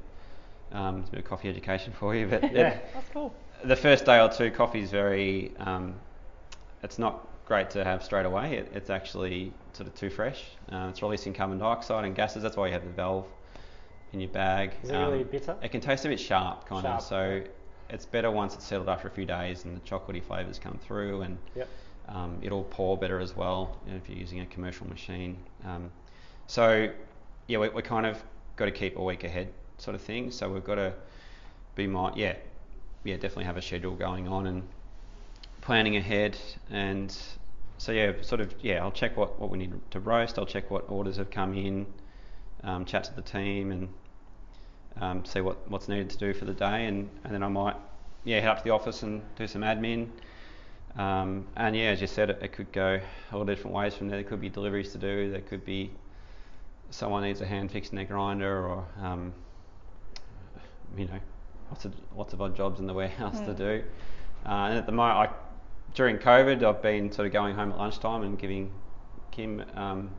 Um, it's a bit of coffee education for you, but Yeah. That's cool. the first day or two, coffee is very. Um, it's not great to have straight away. It, it's actually sort of too fresh. Uh, it's releasing carbon dioxide and gases. That's why you have the valve in your bag. Is it Um, really bitter? It can taste a bit sharp, kind Sharp, of. So it's better once it's settled after a few days and the chocolatey flavours come through and Yep. um, it'll pour better as well you know, if you're using a commercial machine. Um, so yeah, we, we kind of got to keep a week ahead sort of thing. So we've got to be my yeah yeah definitely have a schedule going on and planning ahead and so yeah sort of yeah I'll check what, what we need to roast. I'll check what orders have come in, um, chat to the team and um, see what, what's needed to do for the day and, and then I might yeah head up to the office and do some admin. Um, and yeah, as you said, it, it could go all different ways from there. There could be deliveries to do. There could be someone needs a hand fixing their grinder, or um, you know, lots of lots of odd jobs in the warehouse to Mm. do. Uh, and at the moment, I, during COVID, I've been sort of going home at lunchtime and giving Kim, um,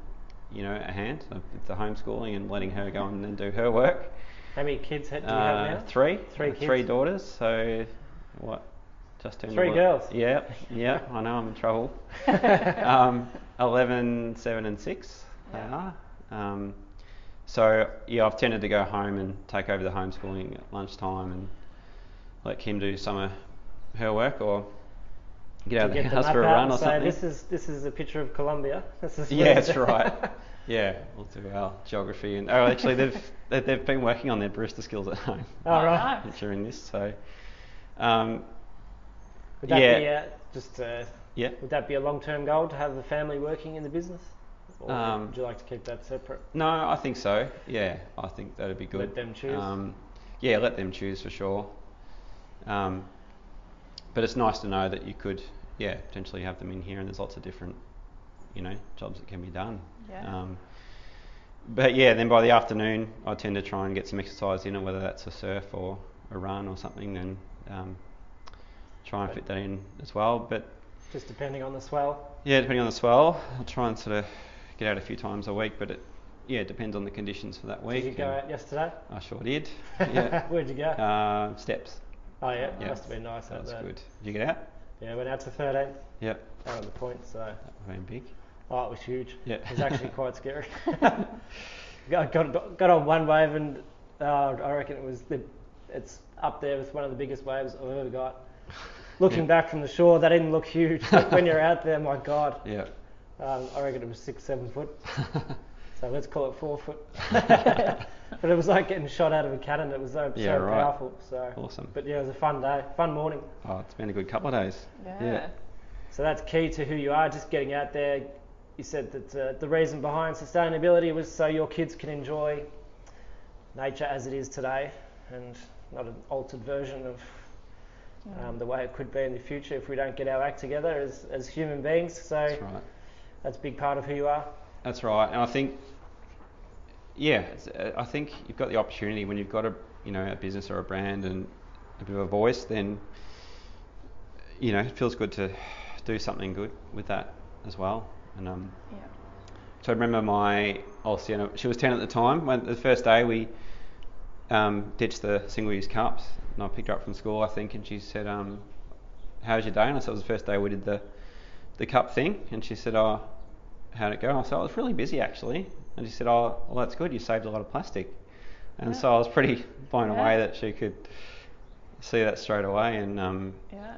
you know, a hand with the homeschooling and letting her go and then do her work. How many kids ha- do you Uh, have now? Three. Three Uh, kids. Three daughters. So what? Just turned Three girls. Yeah, yeah. I know I'm in trouble. um, 11, 7 and 6 they are. Um, so yeah, I've tended to go home and take over the homeschooling at lunchtime and let Kim do some of her work or get out of Do the house map for a out run and or say, something. This is this is a picture of Colombia. This is Yeah, that's right. Yeah, we'll do our geography and oh, actually they've they- they've been working on their barista skills at home All right. nice. during this. So, um, Would that Yeah. be uh, just uh, yeah, would that be a long-term goal to have the family working in the business, or Um, would you like to keep that separate? no, I think so. Yeah, I think that'd be good. Let them choose. Um, yeah, let them choose for sure. Um, but it's nice to know that you could, yeah, potentially have them in here, and there's lots of different, you know, jobs that can be done. Yeah. Um, but yeah, then by the afternoon, I tend to try and get some exercise in, and whether that's a surf or a run or something, and um, try and Right. fit that in as well. But Just depending on the swell. yeah, depending on the swell, I'll try and sort of get out a few times a week. But it, yeah, it depends on the conditions for that week. Did you go out yesterday? I sure did. Yeah. Where'd you go? uh, steps. oh yeah, yeah. must have been nice out That's there. good. Did you get out? Yeah, went out to 13th, Yep. down on the point. So That would have been big. oh, it was huge. Yeah. It was actually quite scary. got, got got on one wave and uh, I reckon it was the it's up there with one of the biggest waves I've ever got. Looking Yeah. back from the shore, that didn't look huge. When you're out there, my God, Yeah. Um, I reckon it was six, seven foot. So let's call it four foot. but it was like getting shot out of a cannon. It was so, Yeah, so right. powerful. So, Awesome. but yeah, it was a fun day, fun morning. Oh, it's been a good couple of days. Yeah. So that's key to who you are. Just getting out there. You said that uh, the reason behind sustainability was so your kids can enjoy nature as it is today, and not an altered version of Yeah. um, the way it could be in the future if we don't get our act together as, as human beings. So That's right. That's a big part of who you are. That's right. And I think, yeah, uh, I think you've got the opportunity when you've got a, you know, a business or a brand and a bit of a voice, then, you know, it feels good to do something good with that as well. And um, Yeah. So I remember my old Sienna, she was 10 at the time. When the first day we um, ditched the single use cups, and I picked her up from school, I think, and she said, um, How was your day? And I said, It was the first day we did the, the cup thing. And she said, Oh, how'd it go? And I said, I was really busy actually. And she said, Oh, well, that's good. You saved a lot of plastic. And Yeah. so I was pretty blown Yeah. away that she could see that straight away. And um, Yeah.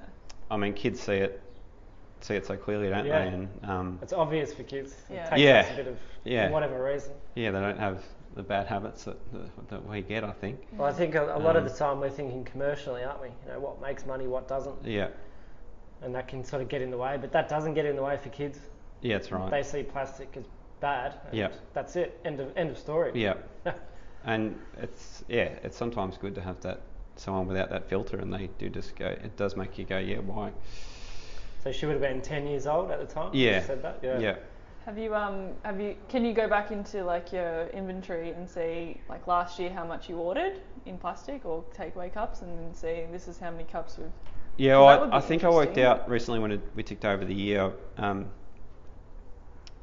I mean, kids see it see it so clearly, don't Yeah. they? And um, It's obvious for kids. Yeah. It takes Yeah. us a bit of, Yeah. for whatever reason. yeah, they don't have the bad habits that, that, that we get, I think. Well, I think a, a lot of Um, the time we're thinking commercially, aren't we? You know, what makes money, what doesn't, Yeah, and that can sort of get in the way. But that doesn't get in the way for kids. Yeah, that's right. They see plastic as bad. Yeah. That's it. End of end of story. Yeah. and it's yeah, it's sometimes good to have that someone without that filter, and they do just go. It does make you go, yeah, why? So she would have been 10 years old at the time. Yeah. She said that. Yeah. Yeah. Have you um have you can you go back into like your inventory and see like last year how much you ordered in plastic or takeaway cups and then see this is how many cups we've Yeah, well, I, I think I worked out recently when it, we ticked over the year, um,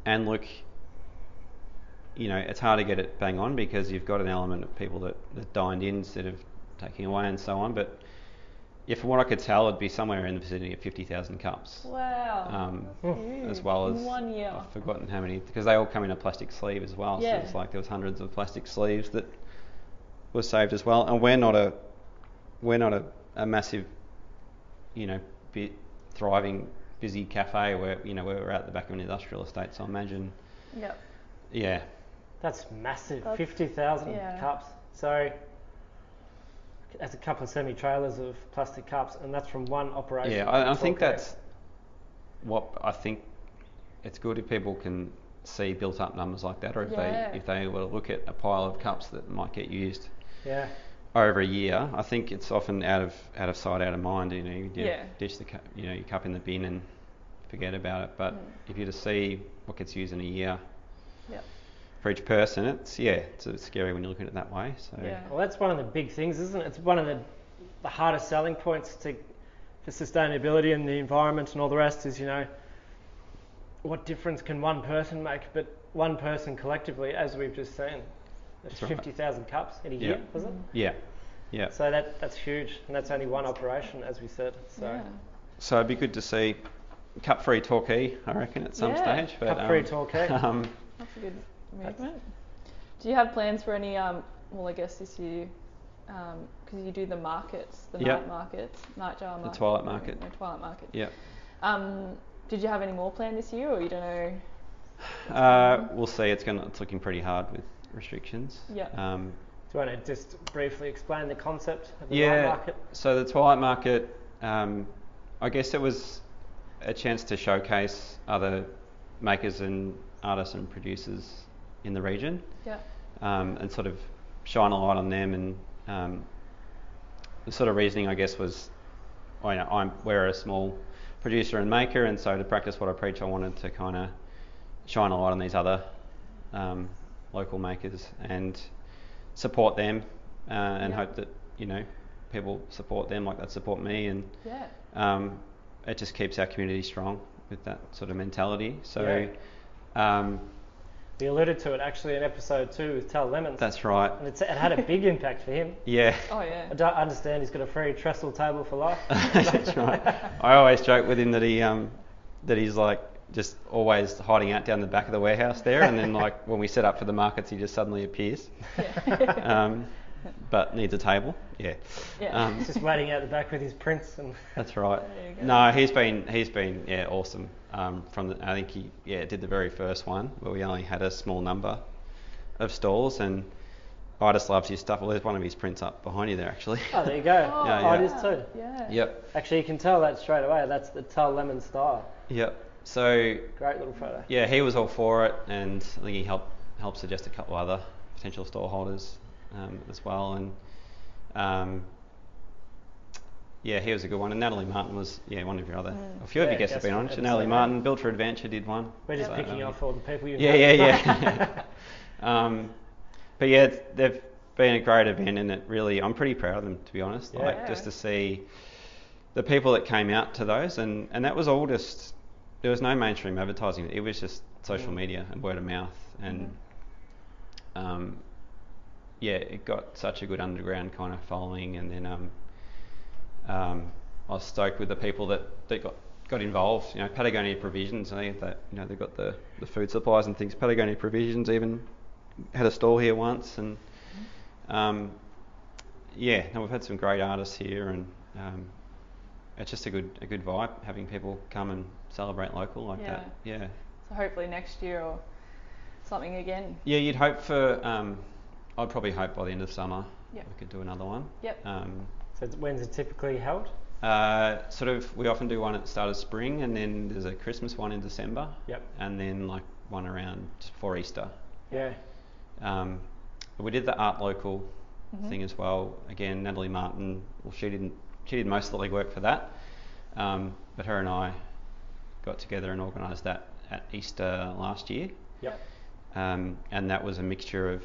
and look, you know, it's hard to get it bang on because you've got an element of people that, that dined in instead of taking away and so on. But yeah, from what I could tell, it'd be somewhere in the vicinity of 50,000 cups. Wow. Um, as well as one year. I've forgotten how many because they all come in a plastic sleeve as well. Yeah. So it's like there was hundreds of plastic sleeves that were saved as well. And we're not a we're not a, a massive, you know, bit thriving busy cafe where you know we're out the back of an industrial estate. So I imagine, Yep. yeah, That's massive. That's- 50,000 yeah. cups. So that's a couple of semi trailers of plastic cups, and that's from one operation. yeah. I, I think Okay. that's what I think. It's good if people can see built up numbers like that, or if Yeah. they if they were to look at a pile of cups that might get used. Yeah. Over a year, I think it's often out of out of sight, out of mind. You know, you do Yeah. dish the cup, you know, your cup in the bin and forget about it. But Mm. if you just see what gets used in a year Yep. for each person, it's yeah, it's, it's scary when you look at it that way. So Yeah. Well, that's one of the big things, isn't it? It's one of the, the hardest selling points to for sustainability and the environment and all the rest is, you know, what difference can one person make? But one person collectively, as we've just seen, there's That's right. 50,000 cups in a Yeah. year, was it? yeah, yeah. So that that's huge, and that's only one operation, as we said. So Yeah. So it'd be good to see cup-free Torquay, I reckon, at some Yeah. stage. But, Cup-free um, Torquay. Um, That's a good movement. Do you have plans for any? Um, well, I guess this year, because you do the markets, the Yeah. night markets, nightjar market, the Twilight Market. no, Twilight market. yeah. Um, did you have any more planned this year, or you don't know? Uh, we'll see. It's going. It's looking pretty hard with restrictions. Yeah. Um, do you want to just briefly explain the concept of the yeah. night market? So the Twilight Market, um, I guess it was a chance to showcase other makers and artists and producers in the region, Yeah. um, and sort of shine a light on them. And um, the sort of reasoning, I guess, was, well, you know, I'm we're a small producer and maker, and so to practice what I preach, I wanted to kind of shine a light on these other um, local makers and support them, uh, and Yeah. hope that you know people support them like that support me, and Yeah. um, it just keeps our community strong with that sort of mentality. So um, We alluded to it actually in episode two with Tal Lemons, that's right. and it's, it had a big impact for him. Yeah. Oh yeah. I don't understand he's got a free trestle table for life. That's right. I always joke with him that he um, that he's like just always hiding out down the back of the warehouse there, and then like when we set up for the markets, he just suddenly appears, Yeah. um, but needs a table. Yeah. yeah. Um, He's just waiting out the back with his prints and That's right. There you go. No, he's been he's been yeah awesome. Um, from the, I think he yeah did the very first one where we only had a small number of stalls, and I just loves his stuff. Well, there's one of his prints up behind you there actually. oh, there you go. Oh, Yeah, Oh, yeah. it is too. Yeah. Yep. Actually, you can tell that straight away. That's the Tal Lemon style. Yep. So Great little photo. yeah, he was all for it, and I think he helped helped suggest a couple other potential stall holders um, as well, and um, yeah, he was a good one. And Natalie Martin was yeah one of your other Mm. a few of your guests have been on. Natalie yeah. Martin, Build for Adventure did one. We're just So, picking um, off all the people you Yeah, know. yeah, yeah. um, but yeah, it's- they've been a great event, and it really, I'm pretty proud of them to be honest. Yeah. Like just to see the people that came out to those, and and that was all just there was no mainstream advertising. It was just social media and word of mouth, and um, yeah, it got such a good underground kind of following, and then um, um, I was stoked with the people that, that got got involved. You know, Patagonia Provisions, I think that you know they've got the, the food supplies and things. Patagonia Provisions even had a stall here once, and um, yeah, no, we've had some great artists here, and um, it's just a good a good vibe having people come and celebrate local like that. Yeah. So hopefully next year or something again. Yeah, you'd hope for. Um, I'd probably hope by the end of summer Yep. we could do another one. Yep. Um, So when's it typically held? Uh, sort of, we often do one at the start of spring, and then there's a Christmas one in December, Yep. and then like one around for Easter. Yeah. Um, we did the art local Mhm. thing as well. Again, Natalie Martin. Well, she didn't. She did most of the legwork for that, um, but her and I got together and organised that at Easter last year, Yep. um, and that was a mixture of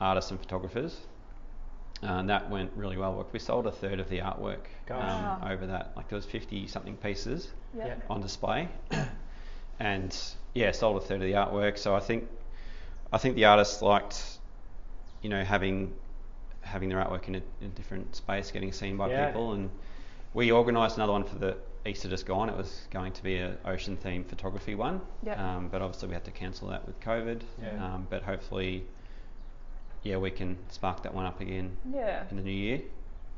artists and photographers. Uh, and that went really well. We sold a third of the artwork Gosh. um, Wow. over that. Like there was 50 something pieces Yeah. Yeah. on display, and yeah, sold a third of the artwork. So I think I think the artists liked, you know, having having their artwork in a, in a different space, getting seen by Yeah. people, and we organised another one for the Easter just gone. It was going to be an ocean themed photography one, Yep. um, but obviously we had to cancel that with COVID. Yeah. Um, but hopefully, yeah, we can spark that one up again Yeah. in the new year.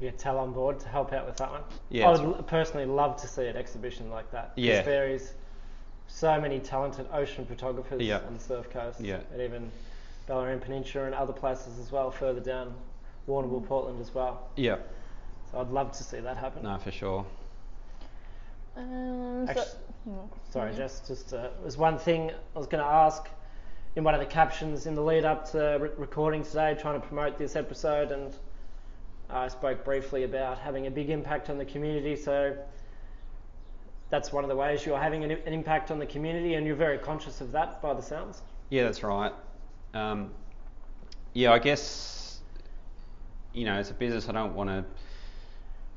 You get Tal on board to help out with that one. Yeah, I would l- personally love to see an exhibition like that. Yeah. There is so many talented ocean photographers Yeah. on the surf coast. Yeah. And even Bellarine Peninsula and other places as well, further down Warrnambool, Portland as well. Yeah, So I'd love to see that happen. no, for sure. Um, so, Actu- hmm, Sorry, mhm. Jess, just uh, was one thing I was going to ask in one of the captions in the lead up to re- recording today, trying to promote this episode, and I spoke briefly about having a big impact on the community. So that's one of the ways you're having an, an impact on the community, and you're very conscious of that by the sounds. Yeah, that's right. Um, yeah, I guess you know, as a business, I don't want to.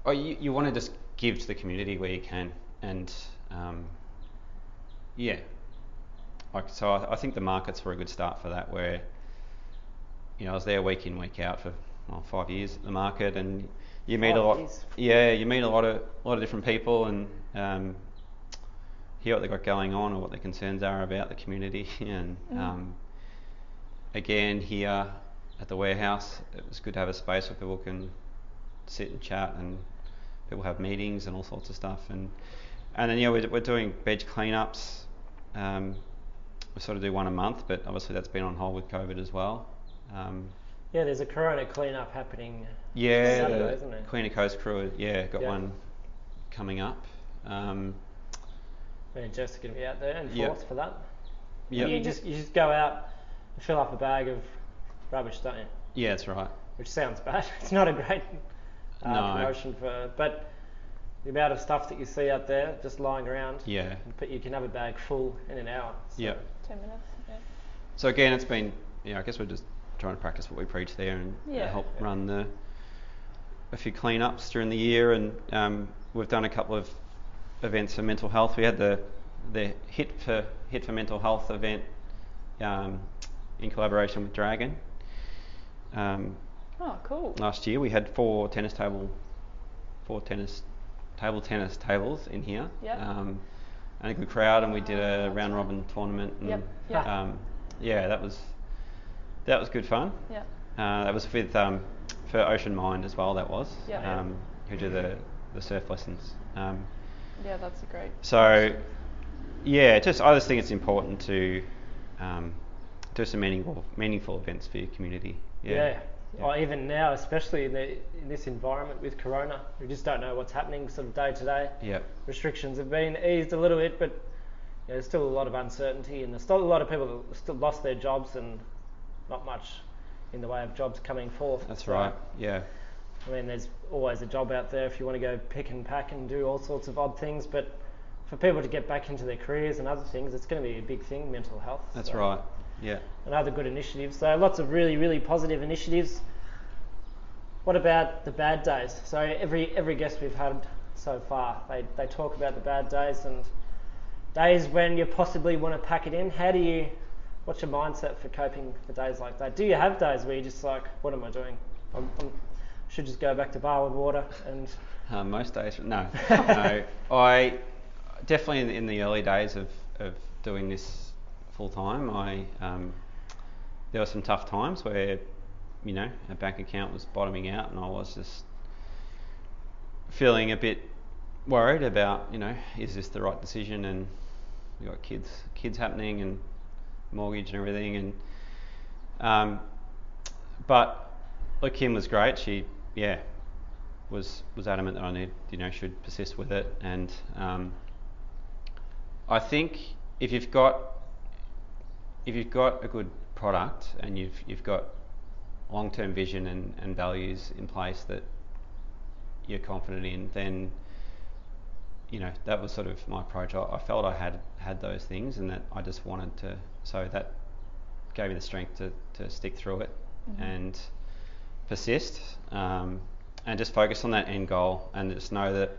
Oh, you, you want to just give to the community where you can, and um, yeah, like so. I, I think the markets were a good start for that. Where you know, I was there week in, week out for well, five years at the market, and you meet a lot. years. Yeah, you meet a lot of a lot of different people, and um, hear what they've got going on or what their concerns are about the community. And Mm. um, again, here at the warehouse, it was good to have a space where people can sit and chat, and people have meetings and all sorts of stuff. And and then yeah, we're, we're doing veg cleanups. Um, we sort of do one a month, but obviously that's been on hold with COVID as well. Um, Yeah, there's a Corona cleanup happening. yeah, Saturday, the isn't it? Queen of Coast crew, yeah, got Yeah. one coming up. Um, and Jess are going to be out there and Yep. for that. Yep. You just you just go out and fill up a bag of rubbish, don't you? yeah, that's right. which sounds bad. It's not a great uh, No. promotion for, but the amount of stuff that you see out there just lying around, Yeah. but you can have a bag full in an hour. So, Yeah. Ten minutes. Yeah. So again, it's been, you know, I guess we're just trying to practice what we preach there and Yeah. help Yeah. run the a few cleanups during the year, and um, we've done a couple of events for mental health. We had the the hit for hit for mental health event um, in collaboration with Dragon. Um, Oh, cool. last year we had four tennis table, four tennis table tennis tables in here, Yep. um, and a good crowd, and we did a round robin tournament. And, Yep, yep. Um, yeah, that was that was good fun. Yeah. Uh, that was with um, for Ocean Mind as well. That was Yep. um, who do the the surf lessons. Um, Yeah, that's a great. so yeah, just I just think it's important to um, do some meaningful meaningful events for your community. yeah. Yeah. Or oh, even now, especially in, the, in this environment with Corona, we just don't know what's happening sort of day to day. Yeah. Restrictions have been eased a little bit, but you know, there's still a lot of uncertainty, and there's still a lot of people that still lost their jobs, and not much in the way of jobs coming forth. That's So, right. Yeah. I mean, there's always a job out there if you want to go pick and pack and do all sorts of odd things. But for people to get back into their careers and other things, it's going to be a big thing, mental health. That's So, right. Yeah. And other good initiatives. So lots of really, really positive initiatives. What about the bad days? So every every guest we've had so far, they, they talk about the bad days and days when you possibly want to pack it in. How do you? What's your mindset for coping for days like that? Do you have days where you're just like, what am I doing? I'm, I'm should just go back to Barwon Water and Uh, most days, no, no. I definitely in, in the early days of, of doing this full time, I um, there were some tough times where you know a bank account was bottoming out, and I was just feeling a bit worried about you know is this the right decision, and we got kids kids happening and mortgage and everything, and um, but look, Kim was great. She yeah was was adamant that I need you know should persist with it, and um, I think if you've got if you've got a good product and you've you've got long term vision and, and values in place that you're confident in, then you know that was sort of my approach. I, I, felt I had had those things, and that I just wanted to. So that gave me the strength to, to stick through it mm-hmm. and persist, um, and just focus on that end goal, and just know that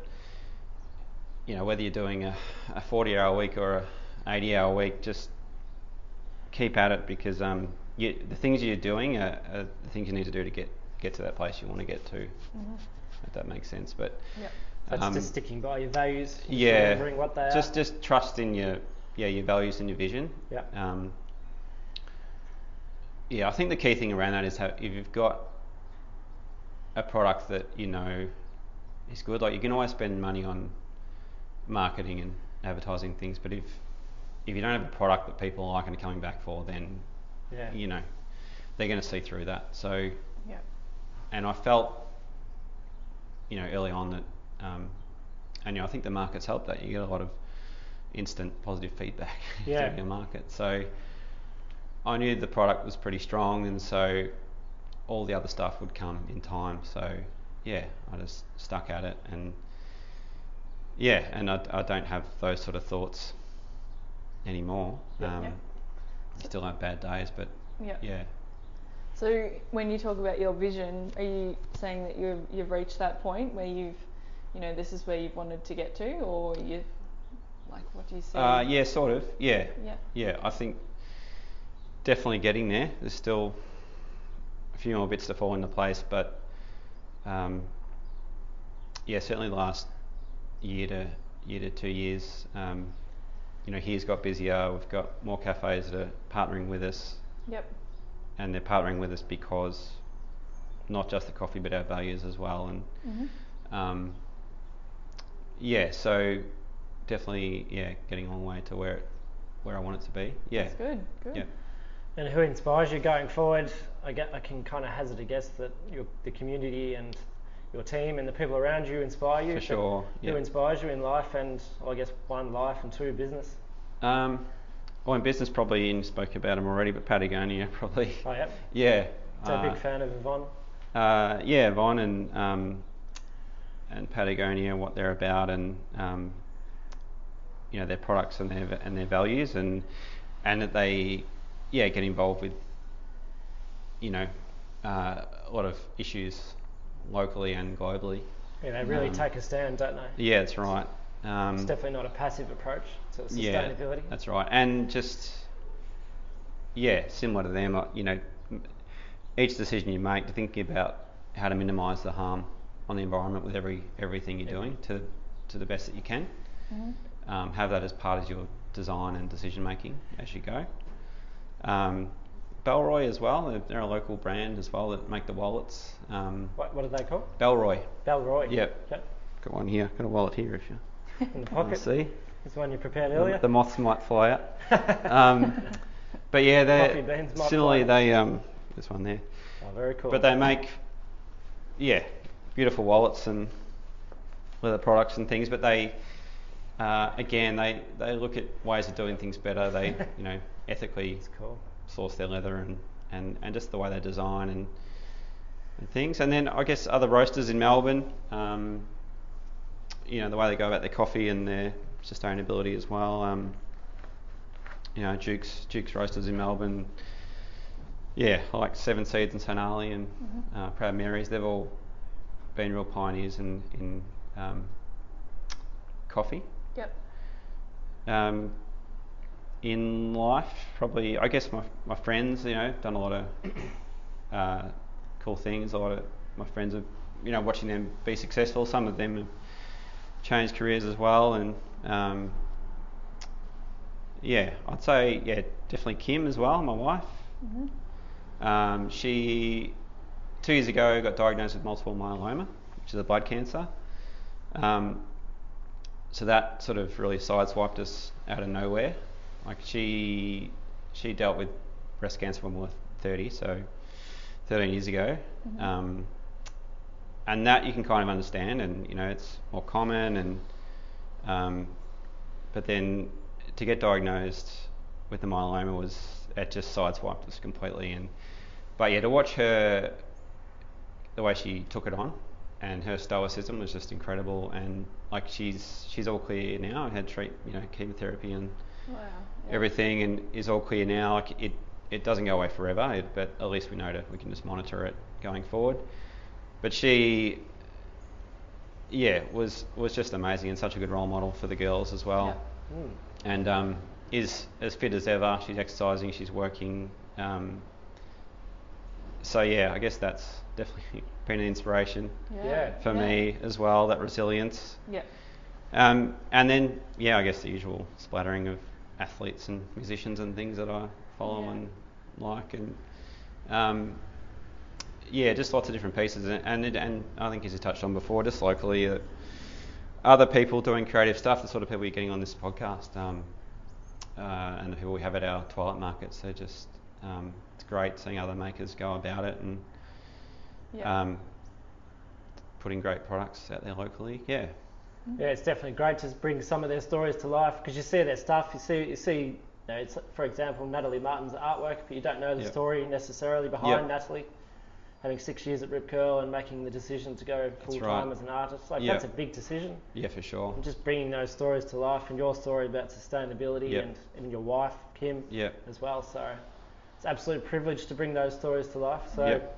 you know whether you're doing a, a 40 hour week or a 80 hour week, just keep at it because um, you, the things you're doing are, are, the things you need to do to get get to that place you want to get to. Mm-hmm. If that makes sense, but. Yep that's um, just sticking by your values. Yeah. what they just, are. Just trust in your yeah your values and your vision. Yeah. Um, yeah, I think the key thing around that is how if you've got a product that you know is good, like you can always spend money on marketing and advertising things, but if if you don't have a product that people like and are coming back for, then yeah. you know they're going to see through that. So, yeah. And I felt, you know, early on that um, and you know, I think the market's helped that. You get a lot of instant positive feedback yeah. your market. So I knew the product was pretty strong, and so all the other stuff would come in time. So yeah, I just stuck at it, and yeah, and I, I don't have those sort of thoughts anymore. Um. Still have bad days, but yeah. So when you talk about your vision, are you saying that you've you've reached that point where you've you know, this is where you've wanted to get to, or you, like, what do you see? Uh, yeah, sort of. Yeah. Yeah. Yeah, I think definitely getting there. There's still a few more bits to fall into place, but um, yeah, certainly the last year to year to two years, um, you know, he's got busier. We've got more cafes that are partnering with us. Yep. And they're partnering with us because not just the coffee, but our values as well. And mm-hmm. um, yeah, so definitely, yeah, getting a long way to where it, where I want it to be. Yeah. That's good. Good. Yeah. And who inspires you going forward? I get, I can kind of hazard a guess that your, the community and your team and the people around you inspire you. For sure. Who inspires you in life and I guess one life and two business? Um, well, in business probably you spoke about them already, but Patagonia probably. Oh yeah. Yeah. So uh, a big fan of Yvon. Uh, yeah, Yvon and um, and Patagonia, what they're about, and um, you know their products and their and their values, and and that they yeah get involved with you know uh, a lot of issues locally and globally. Yeah, they really um, take a stand, don't they? Yeah, that's right. Um, it's definitely not a passive approach to sustainability. Yeah, that's right, and just yeah, similar to them, you know, each decision you make, to thinking about how to minimise the harm on the environment with every everything you're doing to to the best that you can. Mm-hmm. Um, have that as part of your design and decision making as you go. Um, Bellroy as well. They're, a local brand as well that make the wallets. Um, what, what are they called? Bellroy. Bellroy. Yep. yep. Got one here. Got a wallet here if you in the pocket. See. This one you prepared earlier. The, the moths might fly out. um, but yeah, they similarly they um, this one there. Oh, very cool. But they make yeah beautiful wallets and leather products and things, but they, uh, again, they, they look at ways of doing things better. They, you know, ethically it's cool. Source their leather and, and, and just the way they design and, and things. And then I guess other roasters in Melbourne, um, you know, the way they go about their coffee and their sustainability as well. Um, you know, Duke's Duke's Roasters in Melbourne. Yeah, like Seven Seeds and St Ali and mm-hmm. uh, Proud Marys. They've all been real pioneers in, in um, coffee. Yep. Um, in life, probably, I guess my, my friends, you know, done a lot of uh, cool things. A lot of my friends have, you know, watching them be successful. Some of them have changed careers as well. And um, yeah, I'd say, yeah, definitely Kim as well, my wife. Mm-hmm. Um, she two years ago, got diagnosed with multiple myeloma, which is a blood cancer. Um, so that sort of really sideswiped us out of nowhere. Like she, she dealt with breast cancer when we were 30, so 13 years ago. Mm-hmm. Um, and that you can kind of understand, and you know it's more common, and um, but then to get diagnosed with the myeloma was it just sideswiped us completely, and but yeah, to watch her the way she took it on and her stoicism was just incredible and like she's she's all clear now had treat you know chemotherapy and Wow. everything and is all clear now like it it doesn't go away forever it, but at least we know to we can just monitor it going forward but she yeah was was just amazing and such a good role model for the girls as well Yeah. Mm. and um, is as fit as ever. She's exercising, she's working. Um, so yeah, I guess that's definitely been an inspiration Yeah. for yeah. me as well. That resilience, Yeah. um, and then yeah, I guess the usual splattering of athletes and musicians and things that I follow Yeah. and like, and um, yeah, just lots of different pieces. And and, it, and I think as you touched on before, just locally, uh, other people doing creative stuff, the sort of people you're getting on this podcast, um, uh, and the people we have at our twilight Market. So just um, it's great seeing other makers go about it and Yeah. um, putting great products out there locally. Yeah, Yeah, it's definitely great to bring some of their stories to life because you see their stuff. You see, you see, you know, it's, for example, Natalie Martin's artwork, but you don't know the Yep. story necessarily behind Yep. Natalie. Having six years at Rip Curl and making the decision to go full time right. as an artist, like Yep. that's a big decision. yeah, for sure. And just bringing those stories to life, and your story about sustainability, Yep. and even your wife Kim Yeah, as well. So it's an absolute privilege to bring those stories to life. So Yep.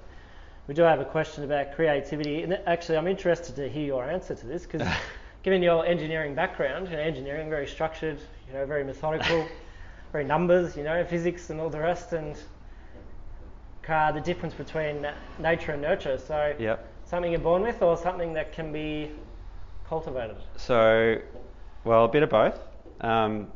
we do have a question about creativity, and actually, I'm interested to hear your answer to this because, given your engineering background, you know, engineering very structured, you know, very methodical, very numbers, you know, physics and all the rest, and uh, the difference between nature and nurture. So yeah. something you're born with, or something that can be cultivated. So, well, a bit of both. Um,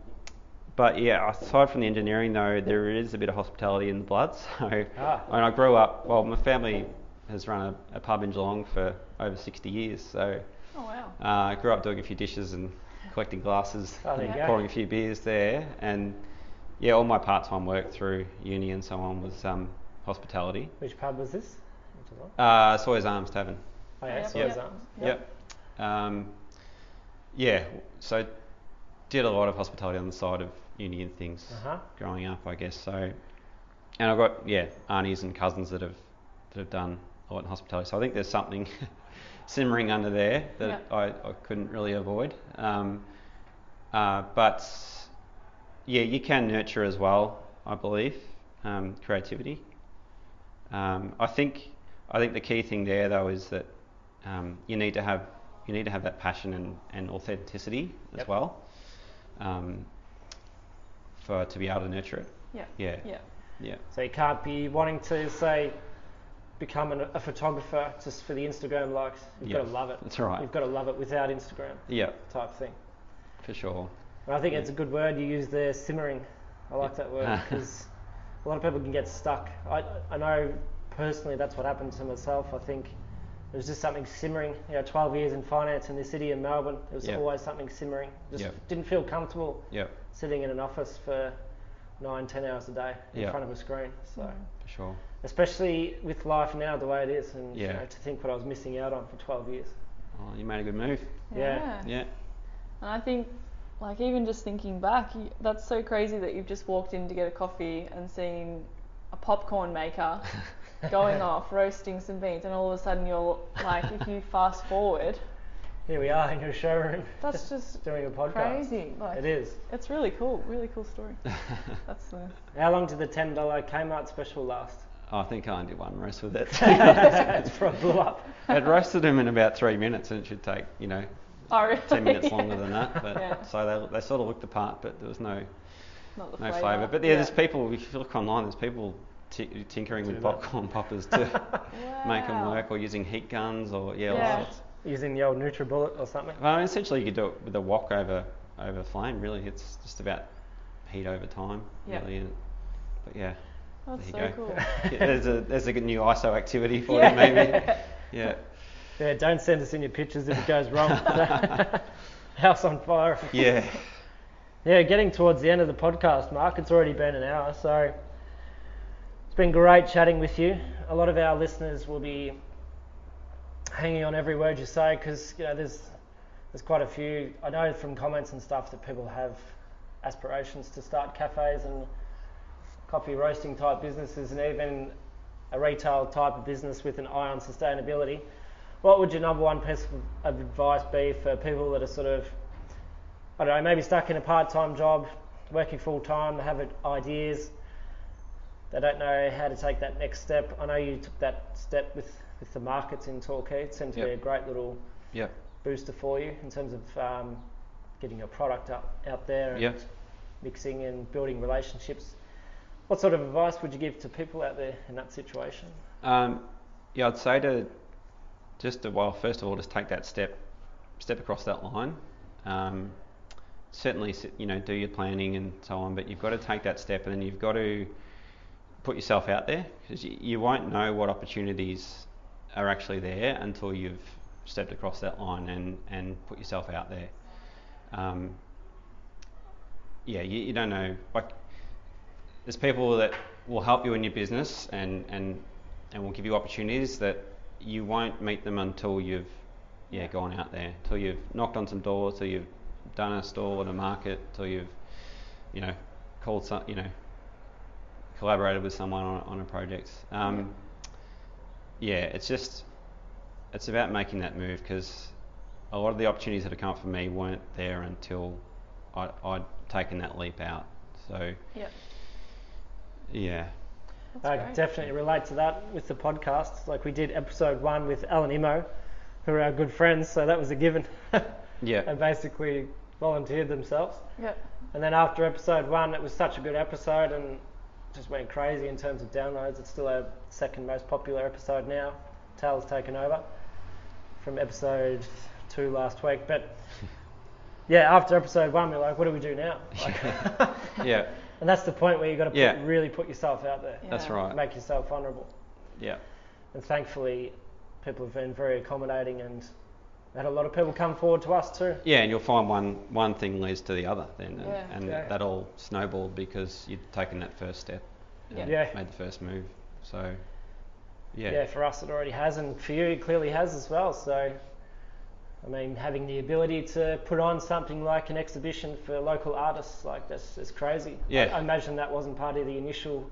but yeah, aside from the engineering though, there is a bit of hospitality in the blood. So, Ah. and I grew up. Well, my family has run a, a pub in Geelong for over 60 years. So, Oh wow. uh, I grew up doing a few dishes and collecting glasses, Oh, there you Yeah. go. pouring a few beers there, and yeah, all my part-time work through uni and so on was um, hospitality. Which pub was this? Which was Uh, Sawyer's Arms Tavern. Oh, yeah, Yep. Sawyer's Yep. Arms. Yep. Um, yeah, so did a lot of hospitality on the side of uni and things Uh-huh. growing up, I guess. So, and I've got yeah aunties and cousins that have that have done a lot in hospitality. So I think there's something simmering under there that Yeah. I, I couldn't really avoid. Um, uh, but yeah, you can nurture as well, I believe, um, creativity. Um, I think I think the key thing there though is that um, you need to have you need to have that passion and, and authenticity as Yep. well um, for to be able to nurture it. Yeah. Yeah, Yeah. yeah, So you can't be wanting to say become an, a photographer just for the Instagram likes. You've Yeah, got to love it. that's right. You've got to love it without Instagram yeah, type thing. for sure. And I think it's a good word you use there, simmering. I like that word because a lot of people can get stuck. I, I know personally that's what happened to myself. I think there was just something simmering. You know, 12 years in finance in the city of Melbourne, there was Yeah. always something simmering. Just Yeah. didn't feel comfortable Yeah, sitting in an office for nine, ten hours a day in Yeah. front of a screen. So. for sure. Especially with life now the way it is, and you know, to think what I was missing out on for 12 years. Oh, you made a good move. Yeah. Yeah, And I think, like, even just thinking back, you, that's so crazy that you've just walked in to get a coffee and seen a popcorn maker going off, roasting some beans, and all of a sudden you're like, if you fast forward, Here we are in your showroom that's just doing a podcast. crazy. Like, It is. It's really cool, really cool story. That's the. How long did the $10 Kmart special last? Oh, I think I only did one roast with it. it's probably blew up. it roasted them in about three minutes, and it should take you know Oh, really? ten minutes longer than that. But Yeah. so they, they sort of looked the part, but there was no the no flavour. flavour. But yeah, there's people. If you look online, there's people t- tinkering Do with that. popcorn poppers to make them work, or using heat guns, or yeah, all sorts. Using the old NutriBullet or something. Well, essentially, you could do it with a wok over over flame. Really, it's just about heat over time. Yeah. Really, but yeah, That's so there you go. cool. Yeah, there's a there's a good new ISO activity for Yeah. you maybe. Yeah. Yeah, don't send us in your pictures if it goes wrong. House on fire. Yeah. Yeah, getting towards the end of the podcast, Mark. It's already been an hour, so it's been great chatting with you. A lot of our listeners will be hanging on every word you say because you know there's there's quite a few. I know from comments and stuff that people have aspirations to start cafes and coffee roasting type businesses and even a retail type of business with an eye on sustainability. What would your number one piece of advice be for people that are sort of, I don't know, maybe stuck in a part time job, working full time, they have ideas, they don't know how to take that next step? I know you took that step with, with the markets in Torquay. It seemed to Yep. be a great little Yep. booster for you in terms of um, getting your product up, out there and Yep. mixing and building relationships. What sort of advice would you give to people out there in that situation? Um, yeah, I'd say to just to, well, first of all, just take that step, step across that line. Um, certainly, you know, do your planning and so on, but you've got to take that step, and then you've got to put yourself out there because you, you won't know what opportunities are actually there until you've stepped across that line and and put yourself out there. Um, yeah, you, you don't know. Like, there's people that will help you in your business and, and, and will give you opportunities that you won't meet them until you've yeah gone out there, until you've knocked on some doors, till you've done a stall at a market, till you've you know called some you know collaborated with someone on, on a project. Um, yeah, it's just it's about making that move because a lot of the opportunities that have come up for me weren't there until I, I'd taken that leap out. So Yep. Yeah, That's I great. definitely relate to that with the podcast. Like we did episode one with Alan Imo, who are our good friends, so that was a given. yeah, And basically volunteered themselves. Yeah. And then after episode one, it was such a good episode and just went crazy in terms of downloads. It's still our second most popular episode now. Tal's taken over from episode two last week. But yeah, after episode one, we're like, what do we do now? Like, yeah, and that's the point where you've got to put, Yeah. really put yourself out there, that's right. make yourself vulnerable. Yeah, And thankfully, people have been very accommodating and had a lot of people come forward to us too. yeah, and you'll find one one thing leads to the other then, and, Yeah. and Yeah. that all snowballed because you'd taken that first step, and Yeah. made the first move. So yeah, yeah, for us it already has, and for you it clearly has as well. So, I mean, having the ability to put on something like an exhibition for local artists, like that's, that's crazy. Yeah. I, I imagine that wasn't part of the initial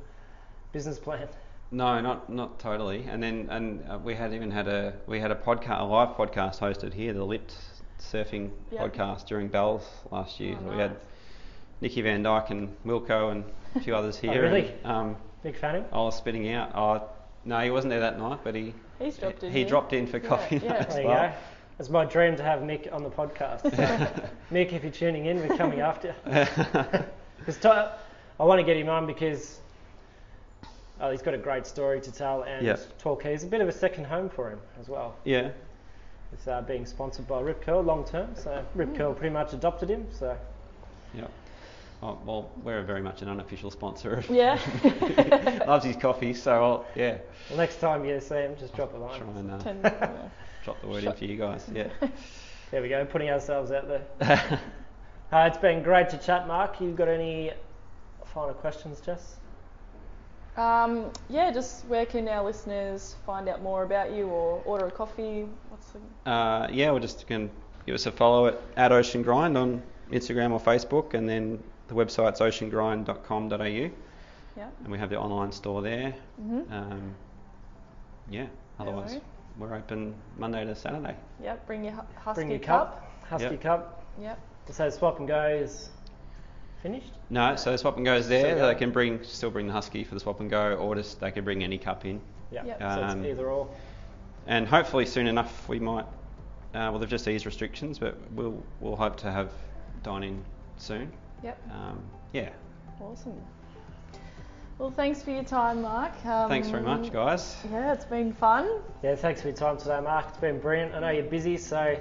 business plan. No, not not totally. And then and uh, we had even had a we had a podcast, a live podcast hosted here, the Lipped Surfing Yep. podcast during Bells last year. Oh, We had nice. Nikki Van Dijk and Wilko and a few others here. Oh, really? And, um, Big fan? I was spitting out. Oh, no, he wasn't there that night, but he He's dropped in. he dropped in for Yeah, coffee yeah. There you go. It's my dream to have Mick on the podcast. So, Mick, if you're tuning in, we're coming after you. Because I want to get him on because oh, he's got a great story to tell, and Yeah. Torquay is a bit of a second home for him as well. yeah, It's uh, being sponsored by Rip Curl long term, so Rip Curl pretty much adopted him. So yeah. Oh, well, we're very much an unofficial sponsor. Of Yeah. Loves his coffee, so I'll, yeah, well, next time you see him, just drop a line. try and uh, Ten- yeah. Drop the word in for you guys. Yeah. There we go, putting ourselves out there. Uh, it's been great to chat, Mark. You've got any final questions, Jess? Um, yeah, just where can our listeners find out more about you or order a coffee? What's the Uh, yeah, we're just going to give us a follow at, at Ocean Grind on Instagram or Facebook, and then the website's oceangrind.com.au, Yeah. and we have the online store there. Mhm. Um, yeah, otherwise worries. We're open Monday to Saturday. Yep. Bring your Huskee Bring your cup. cup, Huskee Yep. Cup. Yep. So swap and go is finished. No, so swap and go is there. Still go. They can bring still bring the Huskee for the swap and go, or just they can bring any cup in. Yeah. Yep. So Um, it's either or. And hopefully soon enough we might. Uh, well, they've just eased restrictions, but we'll we'll hope to have dine in soon. Yep. Um, yeah. Awesome. Well, thanks for your time, Mark. Um, Thanks very much, guys. Yeah, it's been fun. Yeah, thanks for your time today, Mark. It's been brilliant. I know you're busy, so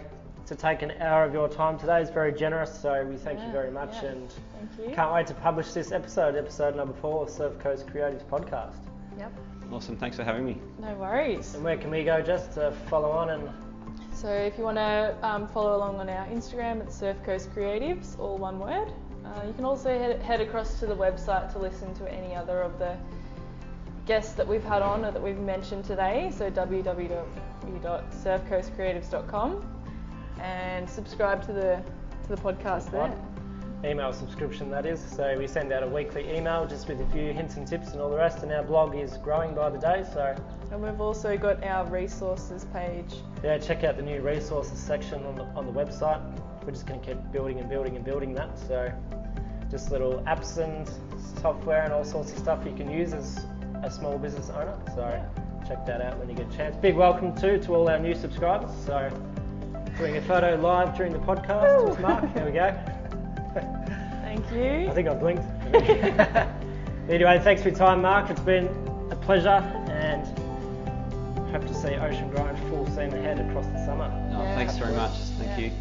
to take an hour of your time today is very generous. So we thank you very much, yeah. and Thank you. can't wait to publish this episode, episode number four of Surf Coast Creatives podcast. Yep. Awesome. Thanks for having me. No worries. And where can we go, just to follow on and So if you want to um, follow along on our Instagram, it's Surf Coast Creatives, all one word. Uh, you can also head, head across to the website to listen to any other of the guests that we've had on or that we've mentioned today. So www.surfcoastcreatives.com and subscribe to the to the podcast there. Email subscription, that is. So we send out a weekly email just with a few hints and tips and all the rest. And our blog is growing by the day. So And we've also got our resources page. yeah, check out the new resources section on the, on the website. We're just going to keep building and building and building that. So just little apps and software and all sorts of stuff you can use as a small business owner. So check that out when you get a chance. Big welcome too to all our new subscribers. So doing a photo live during the podcast with Mark. There we go. Thank you. I think I blinked. anyway, thanks for your time, Mark. It's been a pleasure and hope to see Ocean Grind full steam ahead across the summer. Oh, Yeah. thanks very much. Thank Yeah. you.